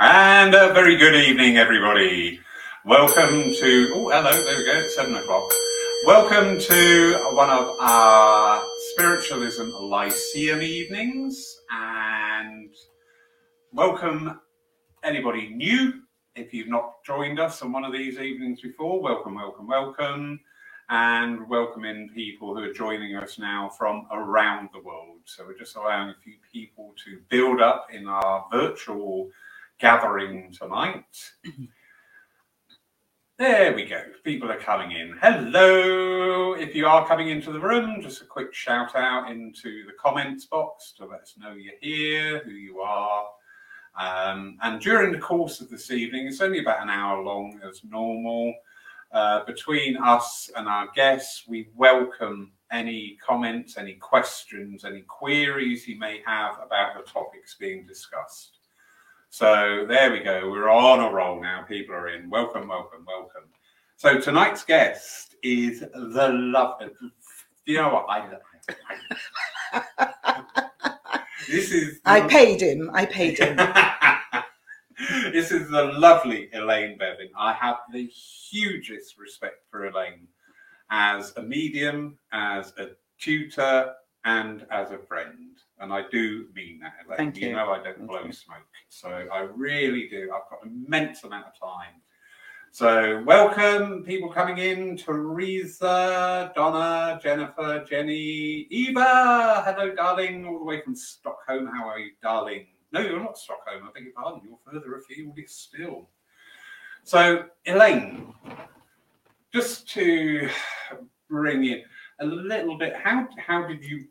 And a very good evening, everybody. Welcome to, oh, hello, there we go, seven o'clock. Welcome to one of our Spiritualism Lyceum evenings, and welcome anybody new. If you've not joined us on one of these evenings before, welcome, welcome, welcome. And welcoming people who are joining us now from around the world. So we're just allowing a few people to build up in our virtual gathering tonight. There we go. People are coming in. Hello. If you are coming into the room, just a quick shout out into the comments box to let us know you're here, who you are. Um, and during the course of this evening, it's only about an hour long as normal. Uh, between us and our guests, we welcome any comments, any questions, any queries you may have about the topics being discussed. So there we go. We're on a roll now. People are in. Welcome, welcome, welcome. So tonight's guest is the love. Uh, you know what? I, I this is. I paid him. I paid him. this is the lovely Elaine Bevan. I have the hugest respect for Elaine as a medium, as a tutor, and as a friend. And I do mean that. Elaine. Thank you. You know I don't Thank blow you. smoke. So I really do. I've got an immense amount of time. So welcome people coming in. Teresa, Donna, Jennifer, Jenny, Eva. Hello, darling. All the way from Stockholm. How are you, darling? No, you're not Stockholm. I beg your pardon. You're further afield still. So, Elaine, just to bring in a little bit, how how did you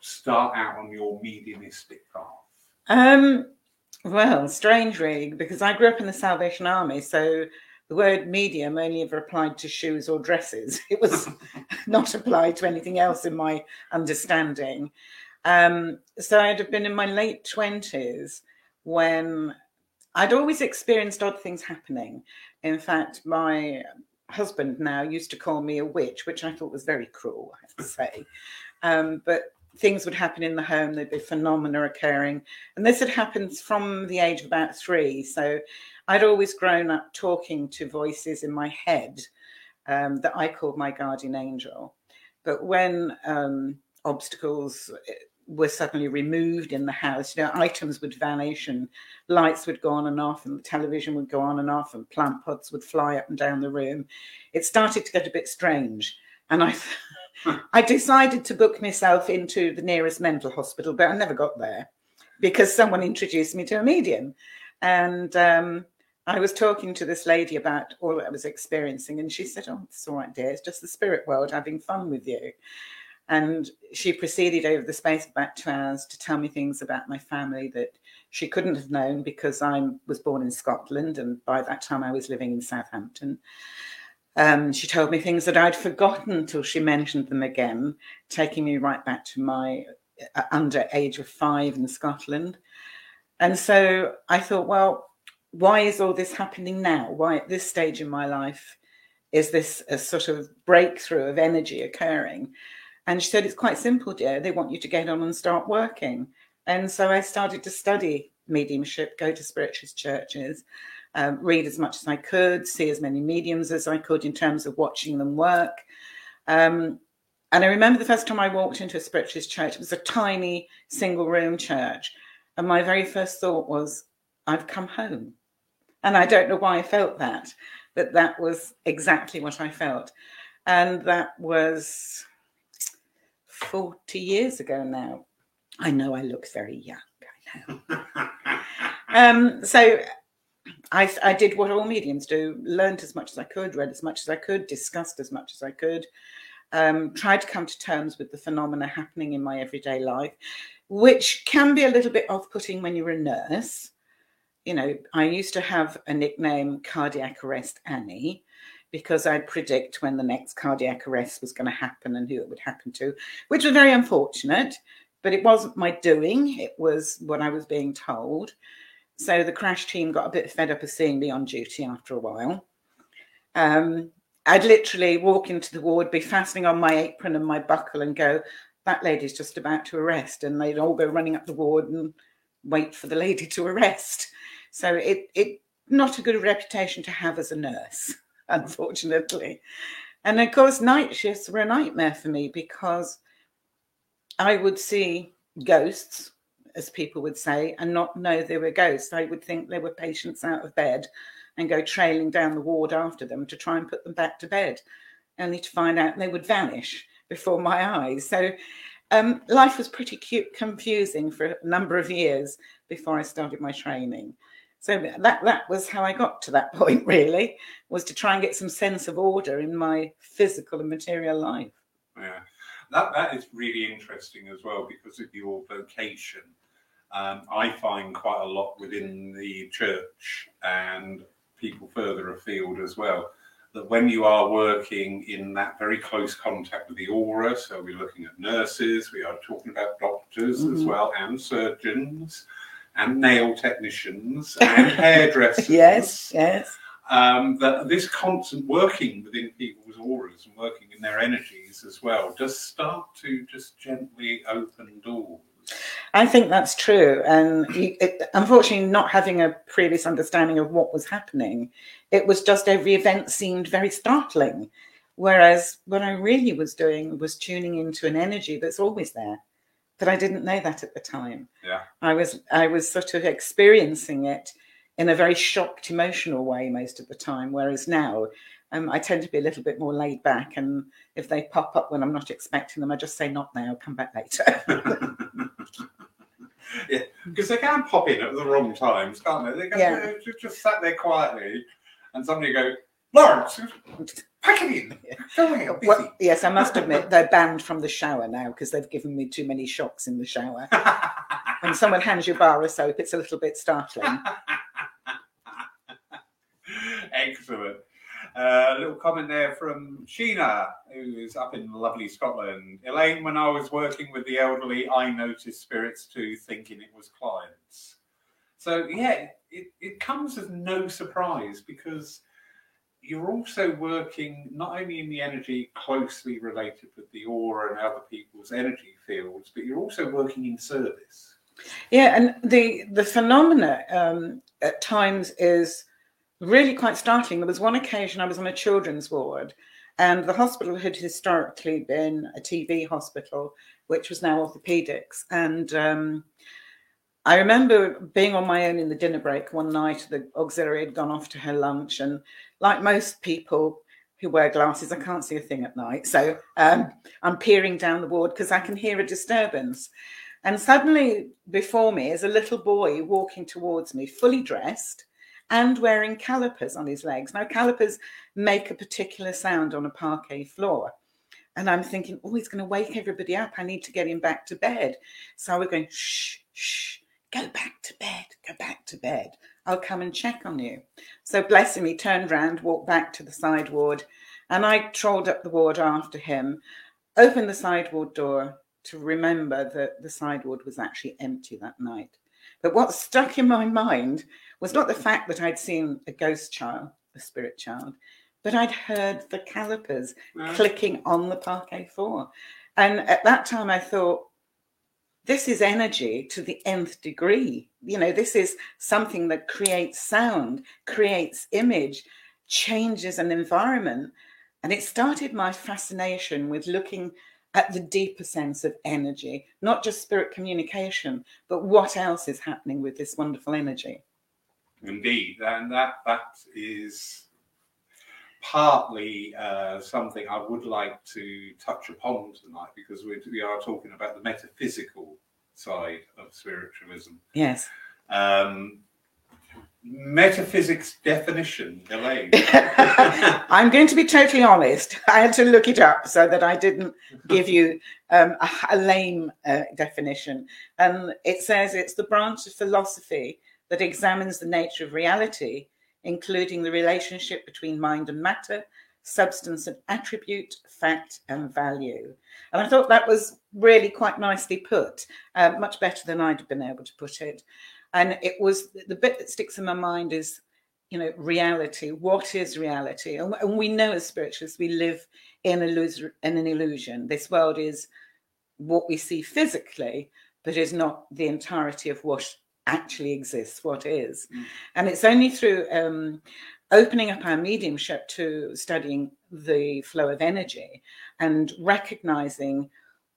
start out on your mediumistic path? Um, well, strange really, because I grew up in the Salvation Army, so the word medium only ever applied to shoes or dresses. It was not applied to anything else in my understanding. Um, so I'd have been in my late twenties when I'd always experienced odd things happening. In fact, my husband now used to call me a witch, which I thought was very cruel, I have to say. Um, but things would happen in the home, there'd be phenomena occurring. And this had happened from the age of about three. So I'd always grown up talking to voices in my head um, that I called my guardian angel. But when um, obstacles eh, were suddenly removed in the house, you know, items would vanish and lights would go on and off, and the television would go on and off, and plant pots would fly up and down the room. It started to get a bit strange. And I, I decided to book myself into the nearest mental hospital, but I never got there because someone introduced me to a medium. And um, I was talking to this lady about all that I was experiencing, and she said, Oh, it's all right, dear. It's just the spirit world having fun with you. And she proceeded over the space of about two hours to tell me things about my family that she couldn't have known because I was born in Scotland, and by that time I was living in Southampton. Um, she told me things that I'd forgotten until she mentioned them again, taking me right back to my uh, under age of five in Scotland. And so I thought, well, why is all this happening now? Why at this stage in my life is this a sort of breakthrough of energy occurring? And she said, it's quite simple, dear. They want you to get on and start working. And so I started to study mediumship, go to spiritualist churches, um, read as much as I could, see as many mediums as I could in terms of watching them work. Um, and I remember the first time I walked into a spiritualist church, it was a tiny single room church. And my very first thought was, I've come home. And I don't know why I felt that, but that was exactly what I felt. And that was 40 years ago now. I know I look very young. I know. um, so I, I did what all mediums do learned as much as I could, read as much as I could, discussed as much as I could, um, tried to come to terms with the phenomena happening in my everyday life, which can be a little bit off putting when you're a nurse. You know, I used to have a nickname, Cardiac Arrest Annie, because I'd predict when the next cardiac arrest was going to happen and who it would happen to, which was very unfortunate. But it wasn't my doing, it was what I was being told. So the crash team got a bit fed up of seeing me on duty after a while. Um, I'd literally walk into the ward, be fastening on my apron and my buckle, and go, That lady's just about to arrest. And they'd all go running up the ward and wait for the lady to arrest. So it it not a good reputation to have as a nurse, unfortunately. And of course, night shifts were a nightmare for me because I would see ghosts, as people would say, and not know they were ghosts. I would think they were patients out of bed and go trailing down the ward after them to try and put them back to bed, only to find out they would vanish before my eyes. So um, life was pretty cute, confusing for a number of years before I started my training. So that that was how I got to that point. Really, was to try and get some sense of order in my physical and material life. Yeah, that that is really interesting as well because of your vocation. Um, I find quite a lot within the church and people further afield as well that when you are working in that very close contact with the aura, so we're looking at nurses, we are talking about doctors mm-hmm. as well, and surgeons, and nail technicians, and hairdressers. yes, yes. Um, that this constant working within people's auras and working in their energies as well does start to just gently open doors. I think that's true. And it, unfortunately, not having a previous understanding of what was happening, it was just every event seemed very startling. Whereas what I really was doing was tuning into an energy that's always there. But I didn't know that at the time. Yeah. I was I was sort of experiencing it in a very shocked, emotional way most of the time. Whereas now um, I tend to be a little bit more laid back, and if they pop up when I'm not expecting them, I just say not now, come back later. yeah, because they can pop in at the wrong times, can't they? They can yeah. just, just sat there quietly, and somebody go, Lawrence, pack it in. Go well, yes, I must admit they're banned from the shower now because they've given me too many shocks in the shower. when someone hands you a bar of soap, it's a little bit startling. Excellent. A uh, little comment there from Sheena, who is up in lovely Scotland. Elaine, when I was working with the elderly, I noticed spirits too, thinking it was clients. So, yeah, it, it comes as no surprise because you're also working not only in the energy closely related with the aura and other people's energy fields, but you're also working in service. Yeah, and the the phenomena um, at times is really quite startling. There was one occasion I was on a children's ward, and the hospital had historically been a TB hospital, which was now orthopedics. And um, I remember being on my own in the dinner break one night. The auxiliary had gone off to her lunch, and like most people who wear glasses, I can't see a thing at night. So um, I'm peering down the ward because I can hear a disturbance. And suddenly, before me is a little boy walking towards me, fully dressed and wearing calipers on his legs. Now, calipers make a particular sound on a parquet floor. And I'm thinking, oh, he's going to wake everybody up. I need to get him back to bed. So we're going, shh, shh, go back to bed, go back to bed. I'll come and check on you. So, bless him, he turned round, walked back to the side ward, and I trolled up the ward after him, opened the side ward door to remember that the side ward was actually empty that night. But what stuck in my mind was not the fact that I'd seen a ghost child, a spirit child, but I'd heard the calipers clicking on the parquet floor. And at that time, I thought, this is energy to the nth degree. You know, this is something that creates sound, creates image, changes an environment. And it started my fascination with looking at the deeper sense of energy, not just spirit communication, but what else is happening with this wonderful energy. Indeed, and that that is partly uh, something I would like to touch upon tonight because we, we are talking about the metaphysical side of spiritualism. Yes. Um, metaphysics definition, Elaine. I'm going to be totally honest. I had to look it up so that I didn't give you um, a, a, lame uh, definition. And it says it's the branch of philosophy that examines the nature of reality, including the relationship between mind and matter, substance and attribute, fact and value. And I thought that was really quite nicely put, uh, much better than I'd been able to put it. And it was the bit that sticks in my mind is, you know, reality. What is reality? And, and we know as spiritualists, we live in, illus- in an illusion. This world is what we see physically, but is not the entirety of what actually exists, what is. Mm. And it's only through um, opening up our mediumship to studying the flow of energy and recognizing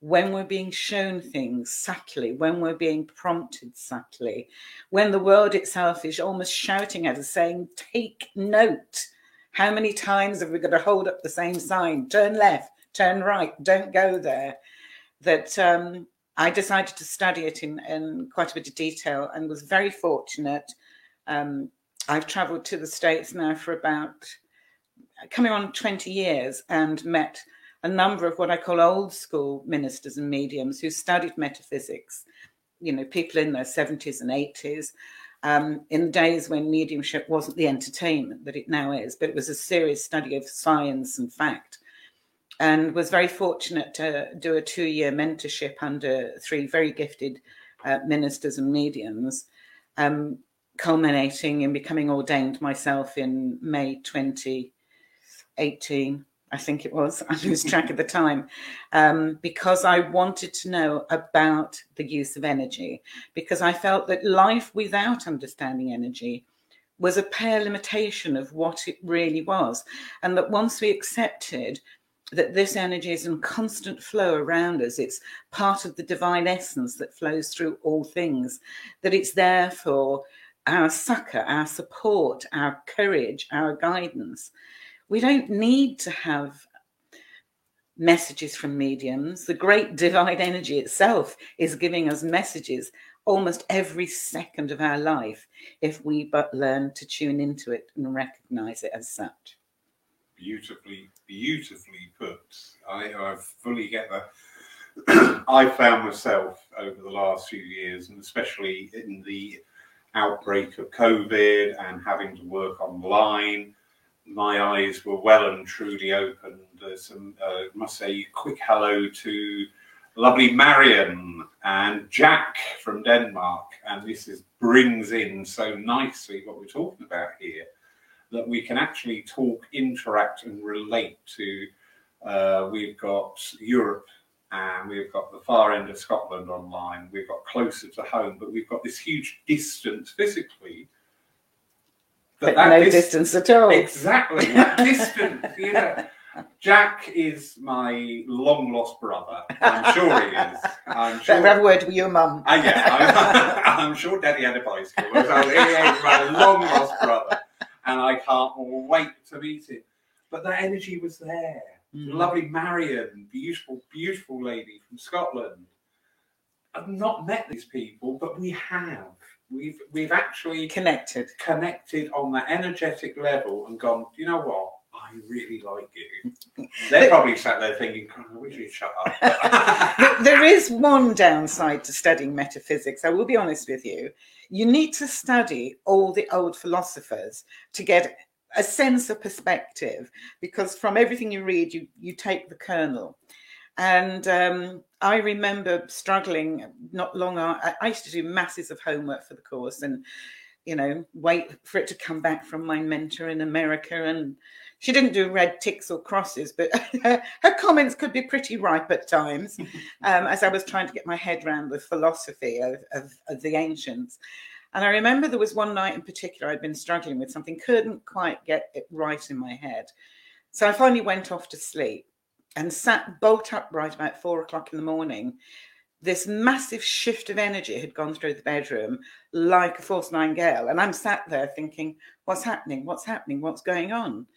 when we're being shown things subtly, when we're being prompted subtly, when the world itself is almost shouting at us, saying, Take note. How many times have we got to hold up the same sign? Turn left, turn right, don't go there. That um, I decided to study it in, in, quite a bit of detail and was very fortunate. Um, I've traveled to the States now for about coming on 20 years and met a number of what I call old school ministers and mediums who studied metaphysics, you know, people in their 70s and 80s, um, in the days when mediumship wasn't the entertainment that it now is, but it was a serious study of science and fact. And was very fortunate to do a two year mentorship under three very gifted uh, ministers and mediums, um, culminating in becoming ordained myself in May 2018 I think it was. I lose track of the time um, because I wanted to know about the use of energy because I felt that life without understanding energy was a pale limitation of what it really was, and that once we accepted that this energy is in constant flow around us. It's part of the divine essence that flows through all things, that it's there for our succor, our support, our courage, our guidance we don't need to have messages from mediums. The great divine energy itself is giving us messages almost every second of our life if we but learn to tune into it and recognize it as such. Beautifully, beautifully put. I, I fully get that. I found myself over the last few years, and especially in the outbreak of COVID and having to work online my eyes were well and truly opened. There's some, uh, must say, quick hello to lovely Marion and Jack from Denmark. And this is, brings in so nicely what we're talking about here that we can actually talk, interact, and relate to. Uh, we've got Europe and we've got the far end of Scotland online. We've got closer to home, but we've got this huge distance physically but, but no dis- distance at all. Exactly, that distance. You know, Jack is my long lost brother. I'm sure he is. I'm sure. Better have a word with your mum. Uh, yeah, I'm, I'm, sure Daddy had a bicycle. So he is my long lost brother, and I can't wait to meet him. But that energy was there. Mm. Lovely Marion, beautiful, beautiful lady from Scotland. I've not met these people, but we have we've we've actually connected connected on that energetic level and gone you know what I really like you. They're probably sat there thinking, I wish you'd shut up. there is one downside to studying metaphysics. I will be honest with you. You need to study all the old philosophers to get a sense of perspective because from everything you read, you, you take the kernel. And um, I remember struggling not long. I, I used to do masses of homework for the course and, you know, wait for it to come back from my mentor in America. And she didn't do red ticks or crosses, but her, comments could be pretty ripe at times um, as I was trying to get my head around the philosophy of, of, of the ancients. And I remember there was one night in particular I'd been struggling with something, couldn't quite get it right in my head. So I finally went off to sleep and sat bolt upright about four o'clock in the morning. This massive shift of energy had gone through the bedroom like a force nine gale. And I'm sat there thinking, what's happening? What's happening? What's going on?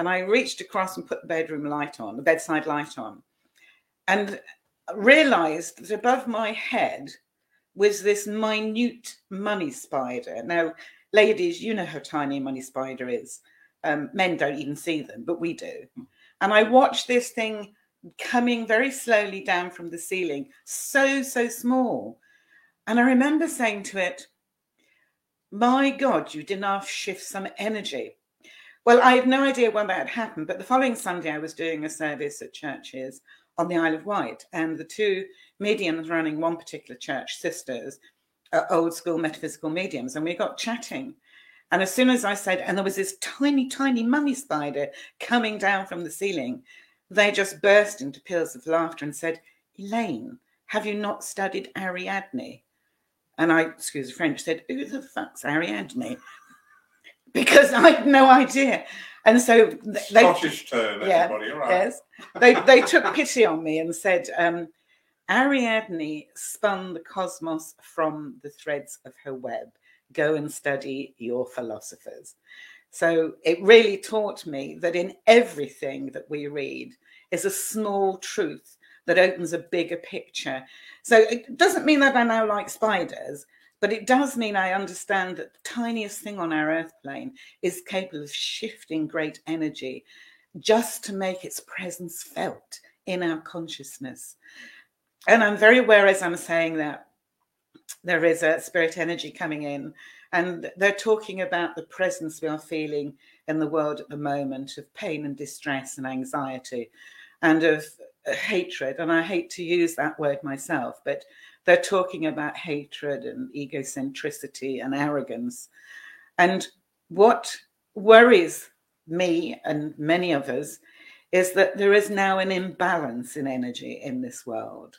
And I reached across and put the bedroom light on, the bedside light on, and realized that above my head was this minute money spider. Now, ladies, you know how tiny a money spider is. Um, men don't even see them, but we do. And I watched this thing coming very slowly down from the ceiling, so, so small. And I remember saying to it, My God, you did enough shift some energy. Well, I had no idea when that happened, but the following Sunday I was doing a service at churches on the Isle of Wight, and the two mediums running one particular church, sisters, are old school metaphysical mediums, and we got chatting. And as soon as I said, and there was this tiny, tiny money spider coming down from the ceiling, they just burst into peals of laughter and said, Elaine, have you not studied Ariadne? And I, excuse the French, said, Who the fuck's Ariadne? Because I had no idea. And so they, Scottish term, Yeah, everybody. All right. yes, they, they took pity on me and said, um, Ariadne spun the cosmos from the threads of her web. Go and study your philosophers. So it really taught me that in everything that we read is a small truth that opens a bigger picture. So it doesn't mean that I now like spiders, but it does mean I understand that the tiniest thing on our earth plane is capable of shifting great energy just to make its presence felt in our consciousness. And I'm very aware as I'm saying that there is a spirit energy coming in, and they're talking about the presence we are feeling in the world at the moment of pain and distress and anxiety and of uh, hatred. And I hate to use that word myself, but they're talking about hatred and egocentricity and arrogance. And what worries me and many of us is that there is now an imbalance in energy in this world.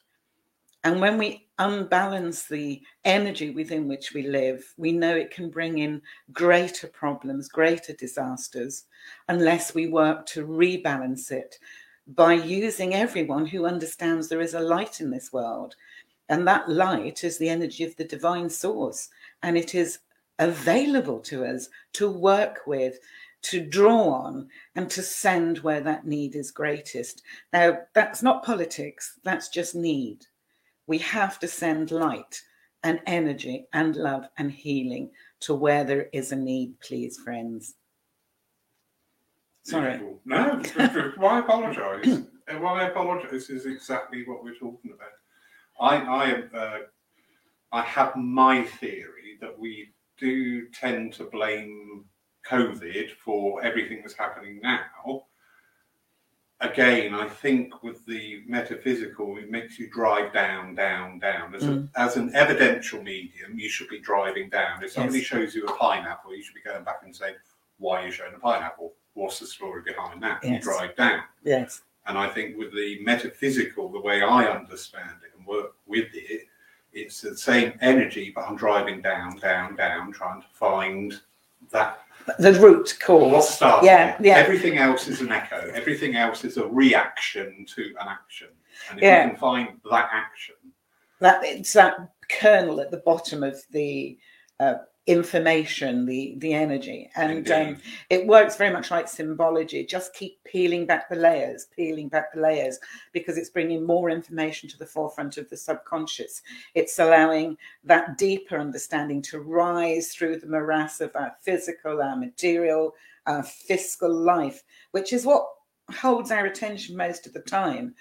And when we unbalance the energy within which we live, we know it can bring in greater problems, greater disasters, unless we work to rebalance it by using everyone who understands there is a light in this world. And that light is the energy of the divine source. And it is available to us to work with, to draw on, and to send where that need is greatest. Now, that's not politics, that's just need. We have to send light and energy and love and healing to where there is a need, please, friends. Sorry. No, why apologise? Why apologise is exactly what we're talking about. I, I, uh, I have my theory that we do tend to blame COVID for everything that's happening now. Again, I think with the metaphysical, it makes you drive down, down, down. As, Mm. a, as an evidential medium, you should be driving down. If somebody Yes. shows you a pineapple, you should be going back and saying, "Why are you showing a pineapple? What's the story behind that?" You drive down. Yes. And I think with the metaphysical, the way I understand it and work with it, it's the same energy, but I'm driving down, down, down, trying to find that The root what cause. started Yeah, it. yeah. Everything else is an echo. Everything else is a reaction to an action. And if Yeah. you can find that action, that it's that kernel at the bottom of the uh, information the the energy. And um, it works very much like symbology. Just keep peeling back the layers peeling back the layers because it's bringing more information to the forefront of the subconscious. It's allowing that deeper understanding to rise through the morass of our physical our material our fiscal life which is what holds our attention most of the time.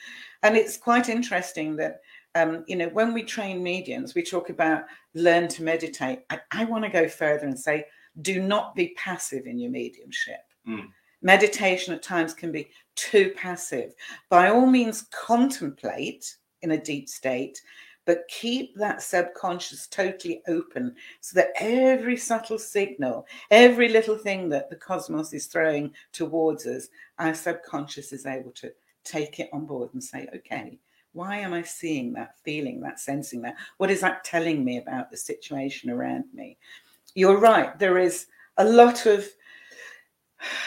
And it's quite interesting that um, you know, when we train mediums, we talk about learn to meditate. I, I want to go further and say, do not be passive in your mediumship. Mm. Meditation at times can be too passive. By all means, contemplate in a deep state, but keep that subconscious totally open so that every subtle signal, every little thing that the cosmos is throwing towards us, our subconscious is able to take it on board and say, okay, why am I seeing that, feeling that, sensing that? What is that telling me about the situation around me? You're right, there is a lot of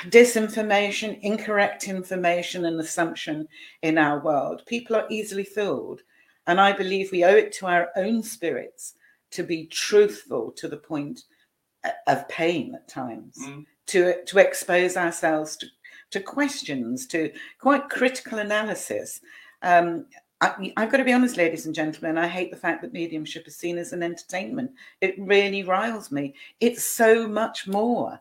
disinformation, incorrect information, and assumption in our world. People are easily fooled. And I believe we owe it to our own spirits to be truthful to the point uh, of pain at times, Mm. to, to expose ourselves to, to questions, to quite critical analysis. Um, I, I've got to be honest, ladies and gentlemen, I hate the fact that mediumship is seen as an entertainment. It really riles me. It's so much more.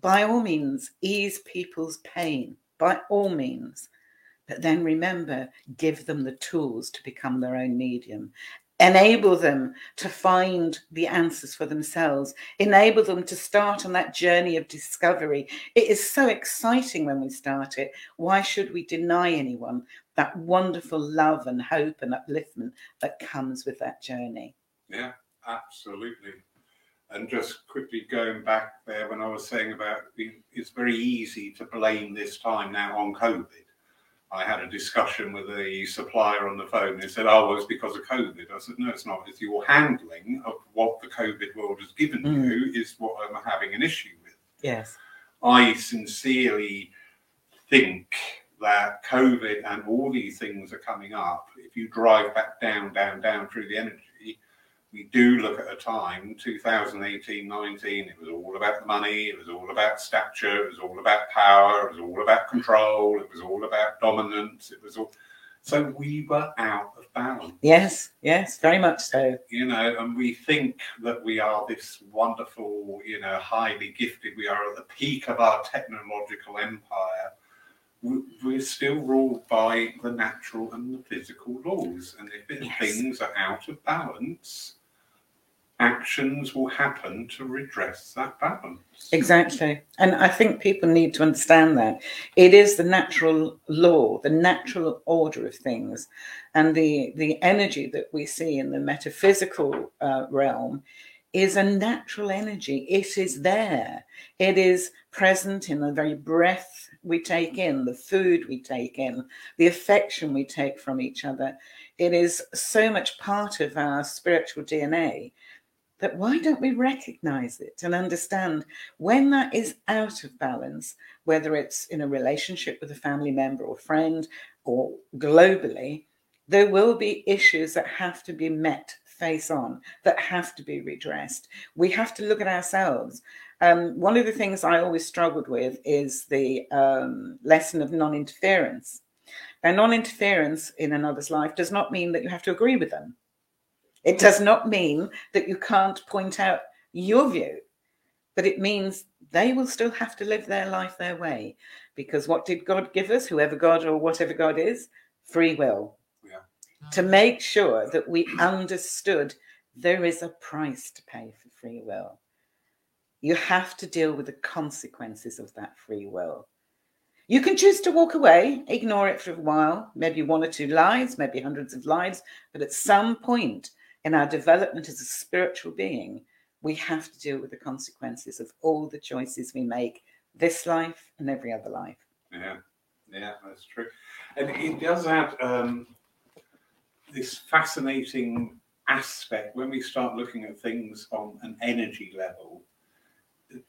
By all means, ease people's pain, by all means. But then remember, give them the tools to become their own medium. Enable them to find the answers for themselves. Enable them to start on that journey of discovery. It is so exciting when we start it. Why should we deny anyone that wonderful love and hope and upliftment that comes with that journey? Yeah, absolutely. And just quickly going back there when I was saying about it's very easy to blame this time now on COVID. I had a discussion with a supplier on the phone. They said, "Oh, well, it's because of COVID." I said, "No, it's not. It's your handling of what the COVID world has given Mm. you is what I'm having an issue with." Yes. I sincerely think that COVID and all these things are coming up. If you drive back down, down, down through the energy, we do look at a time, 2018 19, it was all about money, it was all about stature, it was all about power, it was all about control, it was all about dominance, it was all. So we were out of balance Yes. Yes. Very much so. you know, and we think that we are this wonderful, you know, highly gifted, we are at the peak of our technological empire. We- We're still ruled by the natural and the physical laws. And if Yes. things are out of balance, actions will happen to redress that balance. Exactly. And I think people need to understand that. It is the natural law, the natural order of things. And the, the energy that we see in the metaphysical uh, realm is a natural energy. It is there. It is present in the very breath we take in, the food we take in, the affection we take from each other. It is so much part of our spiritual DNA that why don't we recognize it and understand when that is out of balance, whether it's in a relationship with a family member or friend or globally, there will be issues that have to be met face on, that have to be redressed. We have to look at ourselves. Um, one of the things I always struggled with is the um, lesson of non interference. Now, non interference in another's life does not mean that you have to agree with them. It does not mean that you can't point out your view, but it means they will still have to live their life their way. Because what did God give us, whoever God or whatever God is? Free will. Yeah. To make sure that we understood there is a price to pay for free will. You have to deal with the consequences of that free will. You can choose to walk away, ignore it for a while, maybe one or two lives, maybe hundreds of lives, but at some point in our development as a spiritual being, we have to deal with the consequences of all the choices we make this life and every other life. Yeah, yeah, that's true. And it does add um, this fascinating aspect when we start looking at things on an energy level. It,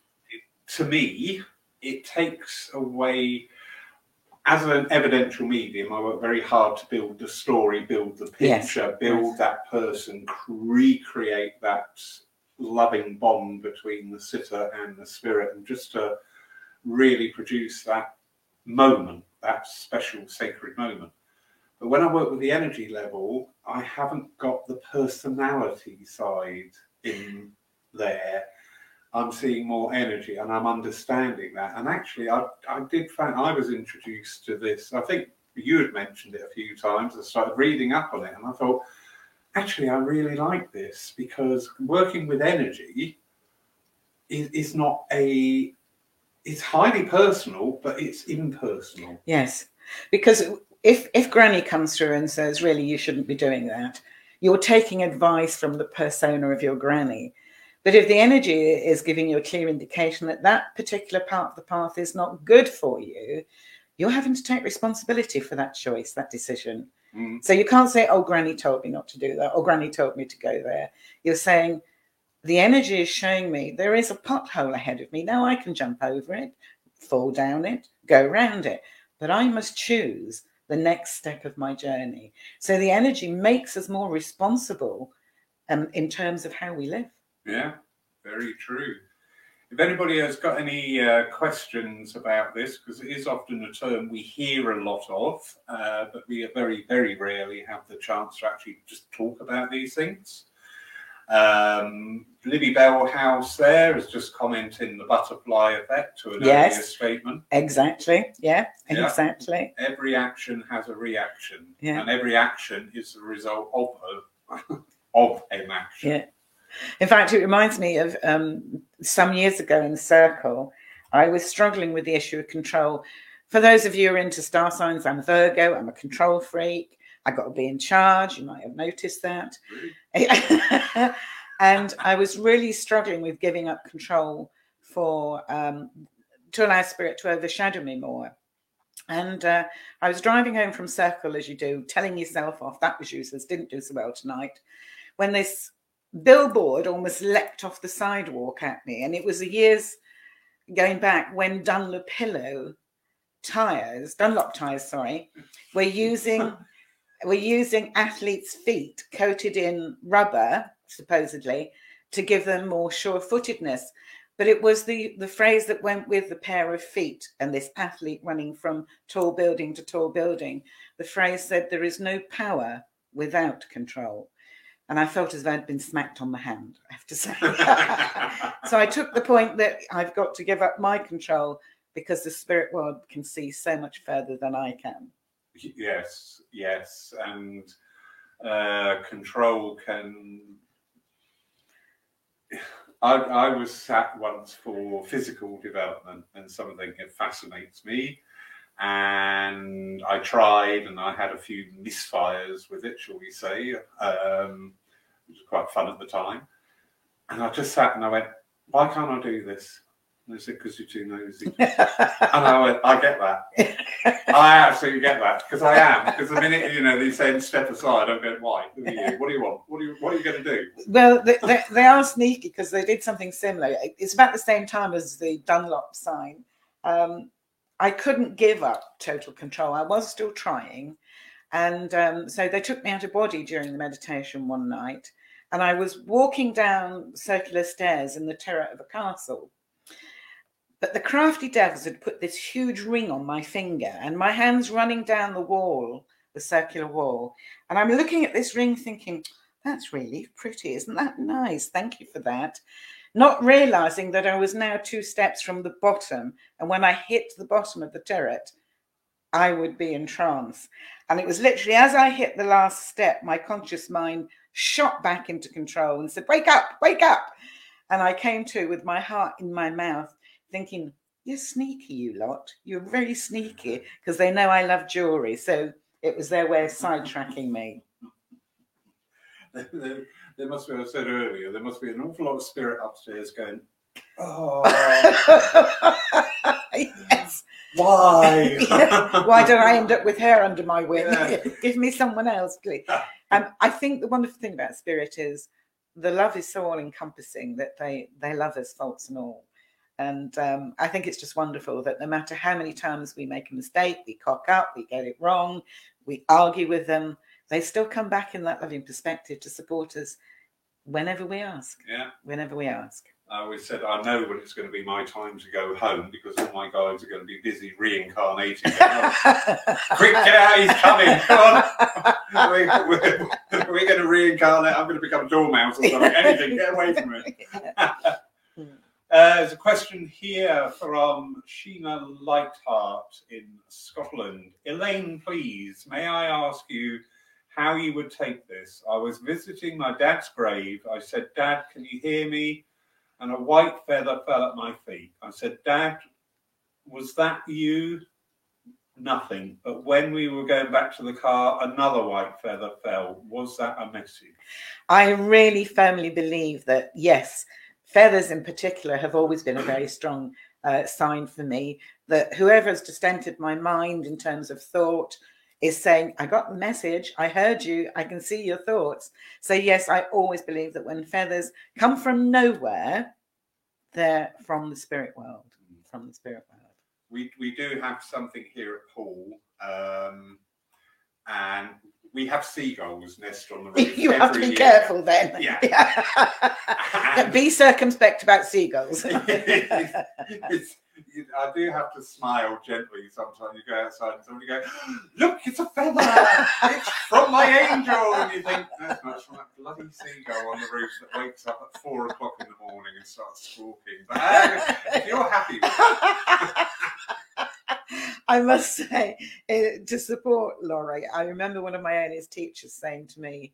to me, it takes away. As an evidential medium, I work very hard to build the story, build the Yes, picture, build yes. that person, recreate that loving bond between the sitter and the spirit, and just to really produce that moment, that special sacred moment. But when I work with the energy level, I haven't got the personality side in there. I'm seeing more energy and I'm understanding that. And actually, I, I did find I was introduced to this. I think you had mentioned it a few times. I started reading up on it and I thought, actually, I really like this because working with energy is, is not a it's highly personal, but it's impersonal. Yes, because if if Granny comes through and says, "Really, you shouldn't be doing that," you're taking advice from the persona of your granny. But if the energy is giving you a clear indication that that particular part of the path is not good for you, you're having to take responsibility for that choice, that decision. Mm. So you can't say, "Oh, Granny told me not to do that," or "Granny told me to go there." You're saying, "The energy is showing me there is a pothole ahead of me. Now I can jump over it, fall down it, go round it, but I must choose the next step of my journey." So the energy makes us more responsible, um, in terms of how we live. Yeah, very true. If anybody has got any uh, questions about this, because it is often a term we hear a lot of, uh, but we very, very rarely have the chance to actually just talk about these things. Um, Libby Bellhouse there is just commenting the butterfly effect to an Yes. earlier statement. Exactly. Yeah. Yeah. Exactly. Every action has a reaction, Yeah. and every action is the result of a, of an action. Yeah. In fact, it reminds me of um, some years ago in the circle, I was struggling with the issue of control. For those of you who are into star signs, I'm a Virgo, I'm a control freak. I got to be in charge. You might have noticed that. and I was really struggling with giving up control for um, to allow spirit to overshadow me more. And uh, I was driving home from Circle, as you do, telling yourself off. That was useless. Didn't do so well tonight. When this billboard almost leapt off the sidewalk at me, and it was a years going back when Dunlopillo tires, Dunlop tires, sorry, were using were using athletes' feet coated in rubber, supposedly, to give them more sure-footedness. But it was the the phrase that went with the pair of feet and this athlete running from tall building to tall building. The phrase said, "There is no power without control." And I felt as though I'd been smacked on the hand, I have to say. so I took the point that I've got to give up my control because the spirit world can see so much further than I can. Yes, yes, and uh, control can. I, I was sat once for physical development and something that fascinates me. And I tried and I had a few misfires with it, shall we say. Um, it was quite fun at the time. And I just sat and I went, why can't I do this? And they said, because you're too nosy. and I went, I get that. I absolutely get that because I am. Because the minute you know they say step aside, I'm going, why? Who are you? What do you want? What are you? What are you going to do? Well, they, they, they are sneaky because they did something similar. It's about the same time as the Dunlop sign. Um, I couldn't give up total control. I was still trying, and um, so they took me out of body during the meditation one night, and I was walking down circular stairs in the turret of a castle but the crafty devils had put this huge ring on my finger, and my hand's running down the wall, the circular wall. And I'm looking at this ring thinking, that's really pretty. Isn't that nice? Thank you for that. Not realizing that I was now two steps from the bottom. And when I hit the bottom of the turret, I would be in trance. And it was literally as I hit the last step, my conscious mind shot back into control and said, Wake up, wake up. And I came to with my heart in my mouth thinking, you're sneaky, you lot. You're very sneaky because they know I love jewelry. So it was their way of sidetracking me. there, must be, I said earlier, there must be an awful lot of spirit upstairs going, oh. yes. Why? Why did I end up with hair under my wing? Yeah. Give me someone else, please. Um, I think the wonderful thing about spirit is the love is so all encompassing that they they love us faults and all. And um, I think it's just wonderful that no matter how many times we make a mistake, we cock up, we get it wrong, we argue with them, they still come back in that loving perspective to support us whenever we ask. Yeah. Whenever we ask. I always said I know when it's going to be my time to go home because all my guides are going to be busy reincarnating. Quick, get out! He's coming! Come on! we, we're, we're, going to reincarnate. I'm going to become a dormouse or something. Anything, get away from me. Uh, there's a question here from Sheena Lightheart in Scotland. Elaine, please, may I ask you how you would take this? I was visiting my dad's grave. I said, Dad, can you hear me? And a white feather fell at my feet. I said, Dad, was that you? Nothing. But when we were going back to the car, another white feather fell. Was that a message? I really firmly believe that, yes feathers in particular have always been a very strong uh, sign for me that whoever has just entered my mind in terms of thought is saying, I got the message, I heard you, I can see your thoughts. So, yes, I always believe that when feathers come from nowhere, they're from the spirit world. From the spirit world. We, we do have something here at Poole, um, and we have seagulls nest on the roof. you have to be year. careful then. Yeah. be circumspect about seagulls. I do have to smile gently sometimes. You go outside and somebody go, "Look, it's a feather! it's from my angel!" And you think that's much from that bloody seagull on the roof that wakes up at four o'clock in the morning and starts squawking. But uh, if you're happy. I must say, uh, to support Laurie, I remember one of my earliest teachers saying to me,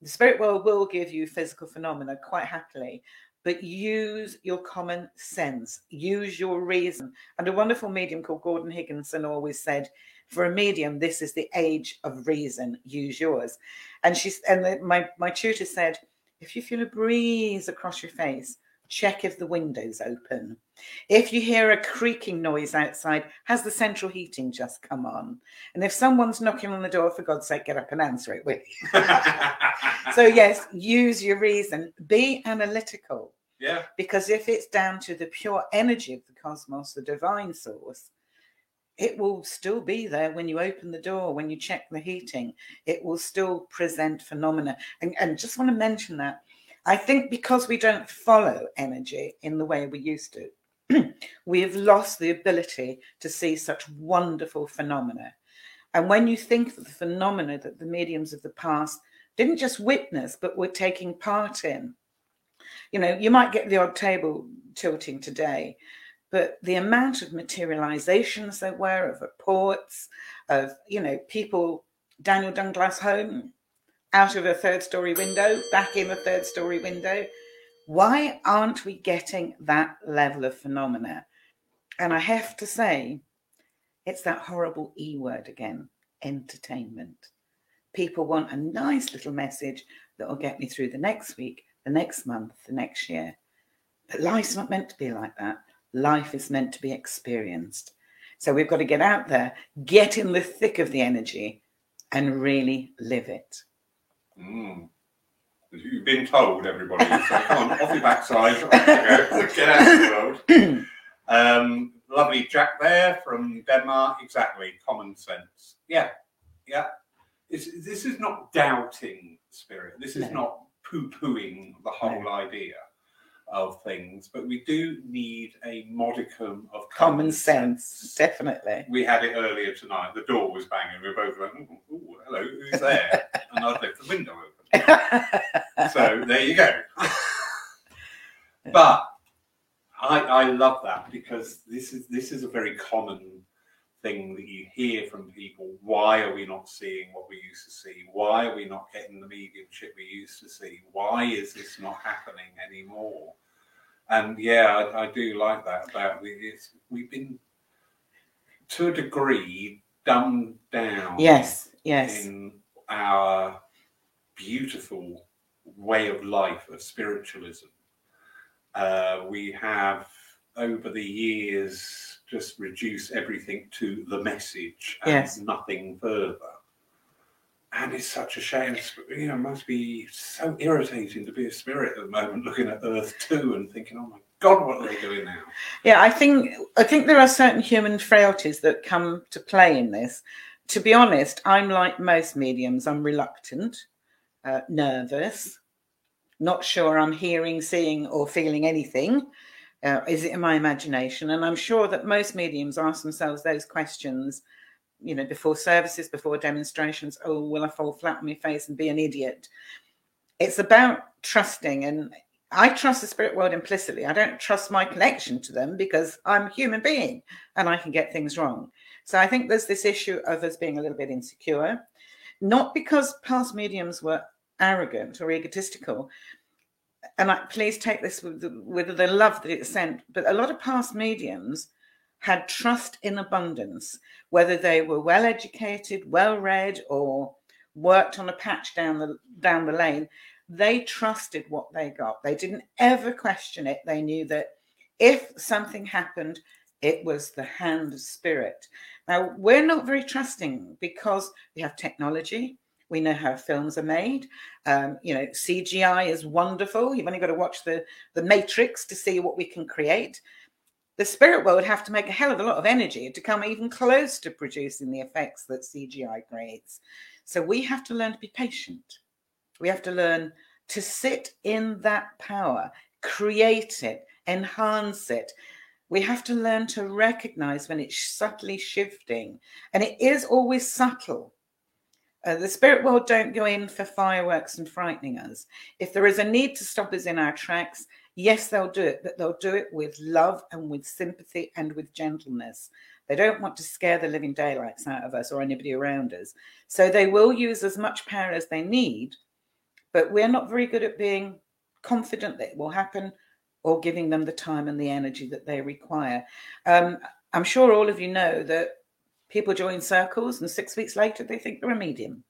the spirit world will give you physical phenomena quite happily, but use your common sense, use your reason. And a wonderful medium called Gordon Higginson always said, for a medium, this is the age of reason. Use yours. And she's and the, my my tutor said, if you feel a breeze across your face, check if the window's open. If you hear a creaking noise outside, has the central heating just come on? And if someone's knocking on the door, for God's sake, get up and answer it, will you? so, yes, use your reason, be analytical. Yeah, Because if it's down to the pure energy of the cosmos, the divine source, it will still be there when you open the door, when you check the heating. It will still present phenomena. And, and just want to mention that. I think because we don't follow energy in the way we used to, we have lost the ability to see such wonderful phenomena. And when you think of the phenomena that the mediums of the past didn't just witness, but were taking part in, you know, you might get the odd table tilting today, but the amount of materializations there were of reports of, you know, people, Daniel Dunglas Home, out of a third story window, back in a third story window. Why aren't we getting that level of phenomena? And I have to say, it's that horrible E word again entertainment. People want a nice little message that will get me through the next week, the next month, the next year. But life's not meant to be like that. Life is meant to be experienced. So we've got to get out there, get in the thick of the energy, and really live it. Mm. You've been told, everybody. So come on, off your backside. Off you. Get out of the world. Um, lovely Jack there from Denmark. Exactly, common sense. Yeah, yeah. It's, this is not doubting spirit. This is No. not poo-pooing the whole idea of things. But we do need a modicum of Common sense, definitely. We had it earlier tonight. The door was banging. We both went, "Ooh, ooh, "Hello, who's there?" and I'd left the window open so there you go. but I, I love that because this is this is a very common thing that you hear from people. Why are we not seeing what we used to see? Why are we not getting the mediumship we used to see? Why is this not happening anymore? And yeah, I, I do like that about it's, we've been to a degree dumbed down yes, yes. in our beautiful way of life of spiritualism. Uh, we have, over the years, just reduce everything to the message and Yes. nothing further. And it's such a shame. It's, You know, it must be so irritating to be a spirit at the moment, looking at Earth too and thinking, "Oh my God, what are they doing now?" Yeah, I think I think there are certain human frailties that come to play in this. To be honest, I'm like most mediums. I'm reluctant, uh, nervous, not sure I'm hearing, seeing, or feeling anything. Uh, is it in my imagination? And I'm sure that most mediums ask themselves those questions, you know, before services, before demonstrations. Oh, will I fall flat on my face and be an idiot? It's about trusting, and I trust the spirit world implicitly. I don't trust my connection to them because I'm a human being and I can get things wrong. So I think there's this issue of us being a little bit insecure, not because past mediums were arrogant or egotistical. And I, please take this with the, with the love that it's sent. But a lot of past mediums had trust in abundance, whether they were well educated, well read, or worked on a patch down the down the lane. They trusted what they got. They didn't ever question it. They knew that if something happened, it was the hand of spirit. Now, we're not very trusting because we have technology. We know how films are made. Um, you know, CGI is wonderful. You've only got to watch the, the Matrix to see what we can create. The spirit world have to make a hell of a lot of energy to come even close to producing the effects that CGI creates. So we have to learn to be patient. We have to learn to sit in that power, create it, enhance it. We have to learn to recognize when it's subtly shifting, and it is always subtle. Uh, the spirit world don't go in for fireworks and frightening us. If there is a need to stop us in our tracks, yes, they'll do it, but they'll do it with love and with sympathy and with gentleness. They don't want to scare the living daylights out of us or anybody around us. So they will use as much power as they need, but we're not very good at being confident that it will happen or giving them the time and the energy that they require. Um, I'm sure all of you know that people join circles and six weeks later they think they're a medium.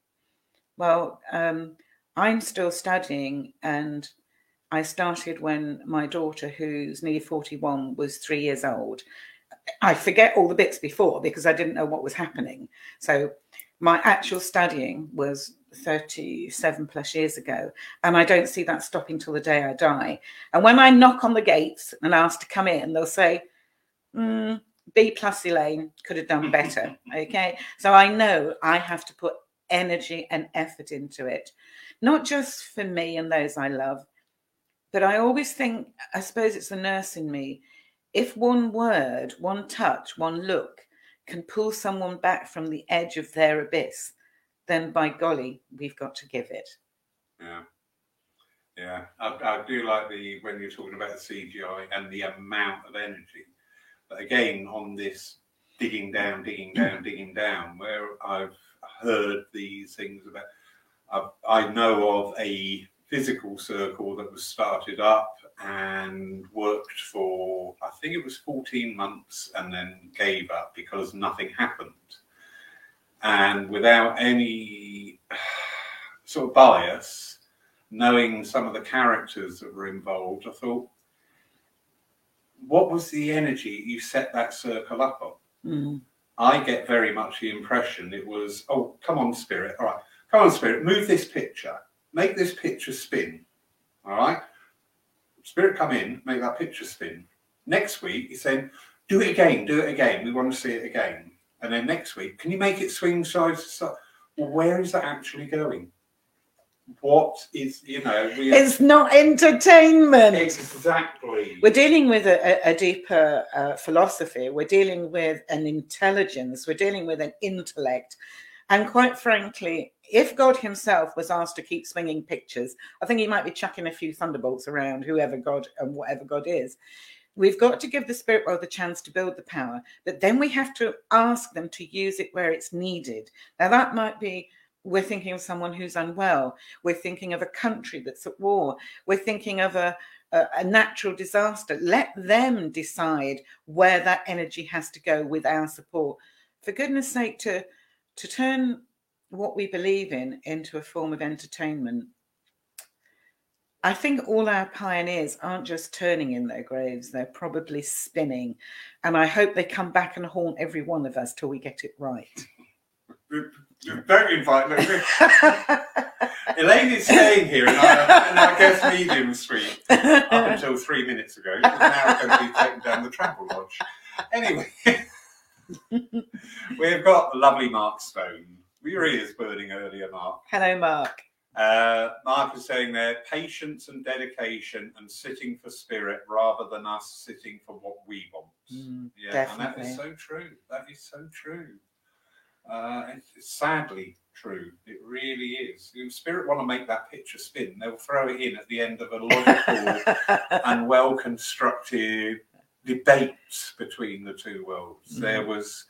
Well, um, I'm still studying and I started when my daughter, who's nearly 41, was three years old. I forget all the bits before because I didn't know what was happening. So my actual studying was 37 plus years ago, and I don't see that stopping till the day I die. And when I knock on the gates and ask to come in, they'll say, mm, B plus Elaine could have done better. okay. So I know I have to put energy and effort into it, not just for me and those I love, but I always think, I suppose it's the nurse in me. If one word, one touch, one look can pull someone back from the edge of their abyss, then by golly, we've got to give it. Yeah. Yeah, I, I do like the when you're talking about the CGI and the amount of energy. But again, on this digging down, digging down, digging down, where I've heard these things about, I, I know of a physical circle that was started up and worked for, I think it was 14 months and then gave up because nothing happened. And without any sort of bias, knowing some of the characters that were involved, I thought, what was the energy you set that circle up on? Mm. I get very much the impression it was, oh, come on, spirit. All right, come on, spirit, move this picture, make this picture spin. All right, spirit, come in, make that picture spin. Next week, he's saying, do it again, do it again. We want to see it again. And then next week, can you make it swing side to side? Well, where is that actually going? What is, you know, It's not entertainment. exactly. We're dealing with a, a- a deeper uh, philosophy. We're dealing with an intelligence. We're dealing with an intellect. And quite frankly, if God Himself was asked to keep swinging pictures, I think He might be chucking a few thunderbolts around whoever God and whatever God is. We've got to give the spirit world the chance to build the power, but then we have to ask them to use it where it's needed. Now, that might be we're thinking of someone who's unwell, we're thinking of a country that's at war, we're thinking of a, a, a natural disaster. Let them decide where that energy has to go with our support. For goodness sake, to to turn what we believe in into a form of entertainment. I think all our pioneers aren't just turning in their graves, they're probably spinning. And I hope they come back and haunt every one of us till we get it right. Don't invite me. Elaine is staying here in our, in our guest medium suite up until three minutes ago. Now we're going to be taken down the travel lodge. Anyway, we've got the lovely Mark Stone. Your ears burning earlier, Mark. Hello, Mark. Uh, Mark is saying there patience and dedication and sitting for spirit rather than us sitting for what we want. Mm, Yeah, and that is so true. That is so true. Uh, it's sadly true. It really is. If spirit want to make that picture spin, they'll throw it in at the end of a logical and well constructed debate between the two worlds. Mm. There was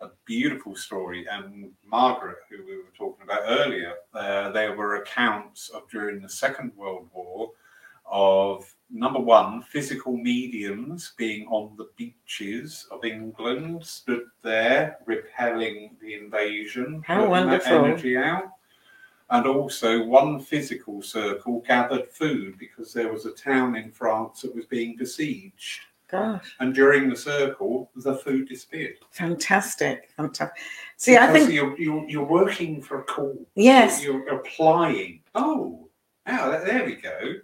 a beautiful story, and Margaret, who we were talking about earlier, uh, there were accounts of during the Second World War of number one, physical mediums being on the beaches of England, stood there repelling the invasion, How wonderful. energy out. And also, one physical circle gathered food because there was a town in France that was being besieged. Gosh, And during the circle, the food disappeared. fantastic, fantastic. See, I think you're, you're, you're working for a call. Yes. You're, you're applying. Oh, now there- there we go.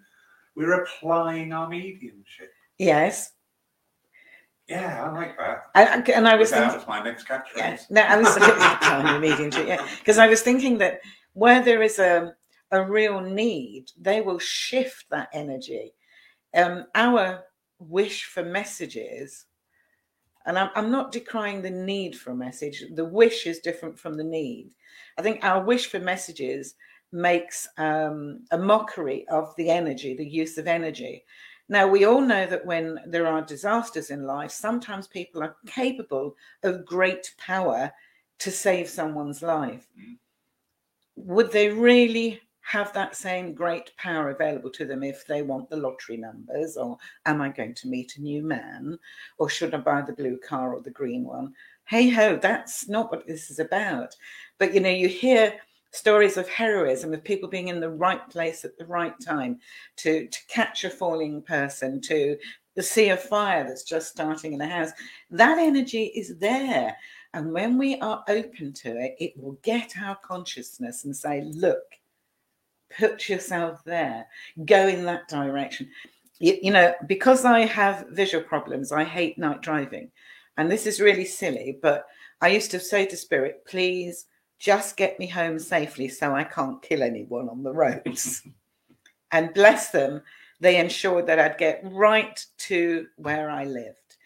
We're applying our mediumship. yes, Yeah, I like that. I, and I was that thinking, was my next catchphrase. yeah, no, I was trying medium to yeah, because I was thinking that where there is a a real need, they will shift that energy. Um, our wish for messages, and I'm, I'm not decrying the need for a message. The wish is different from the need. I think our wish for messages makes um, a mockery of the energy, the use of energy. Now, we all know that when there are disasters in life, sometimes people are capable of great power to save someone's life. Mm. Would they really have that same great power available to them if they want the lottery numbers? Or am I going to meet a new man? Or should I buy the blue car or the green one? Hey ho, that's not what this is about. But you know, you hear stories of heroism, of people being in the right place at the right time to, to catch a falling person, to the sea of fire that's just starting in the house. That energy is there. And when we are open to it, it will get our consciousness and say, look, put yourself there, go in that direction. You, you, know, because I have visual problems, I hate night driving. And this is really silly, but I used to say to Spirit, please just get me home safely so I can't kill anyone on the roads. and bless them, they ensured that I'd get right to where I lived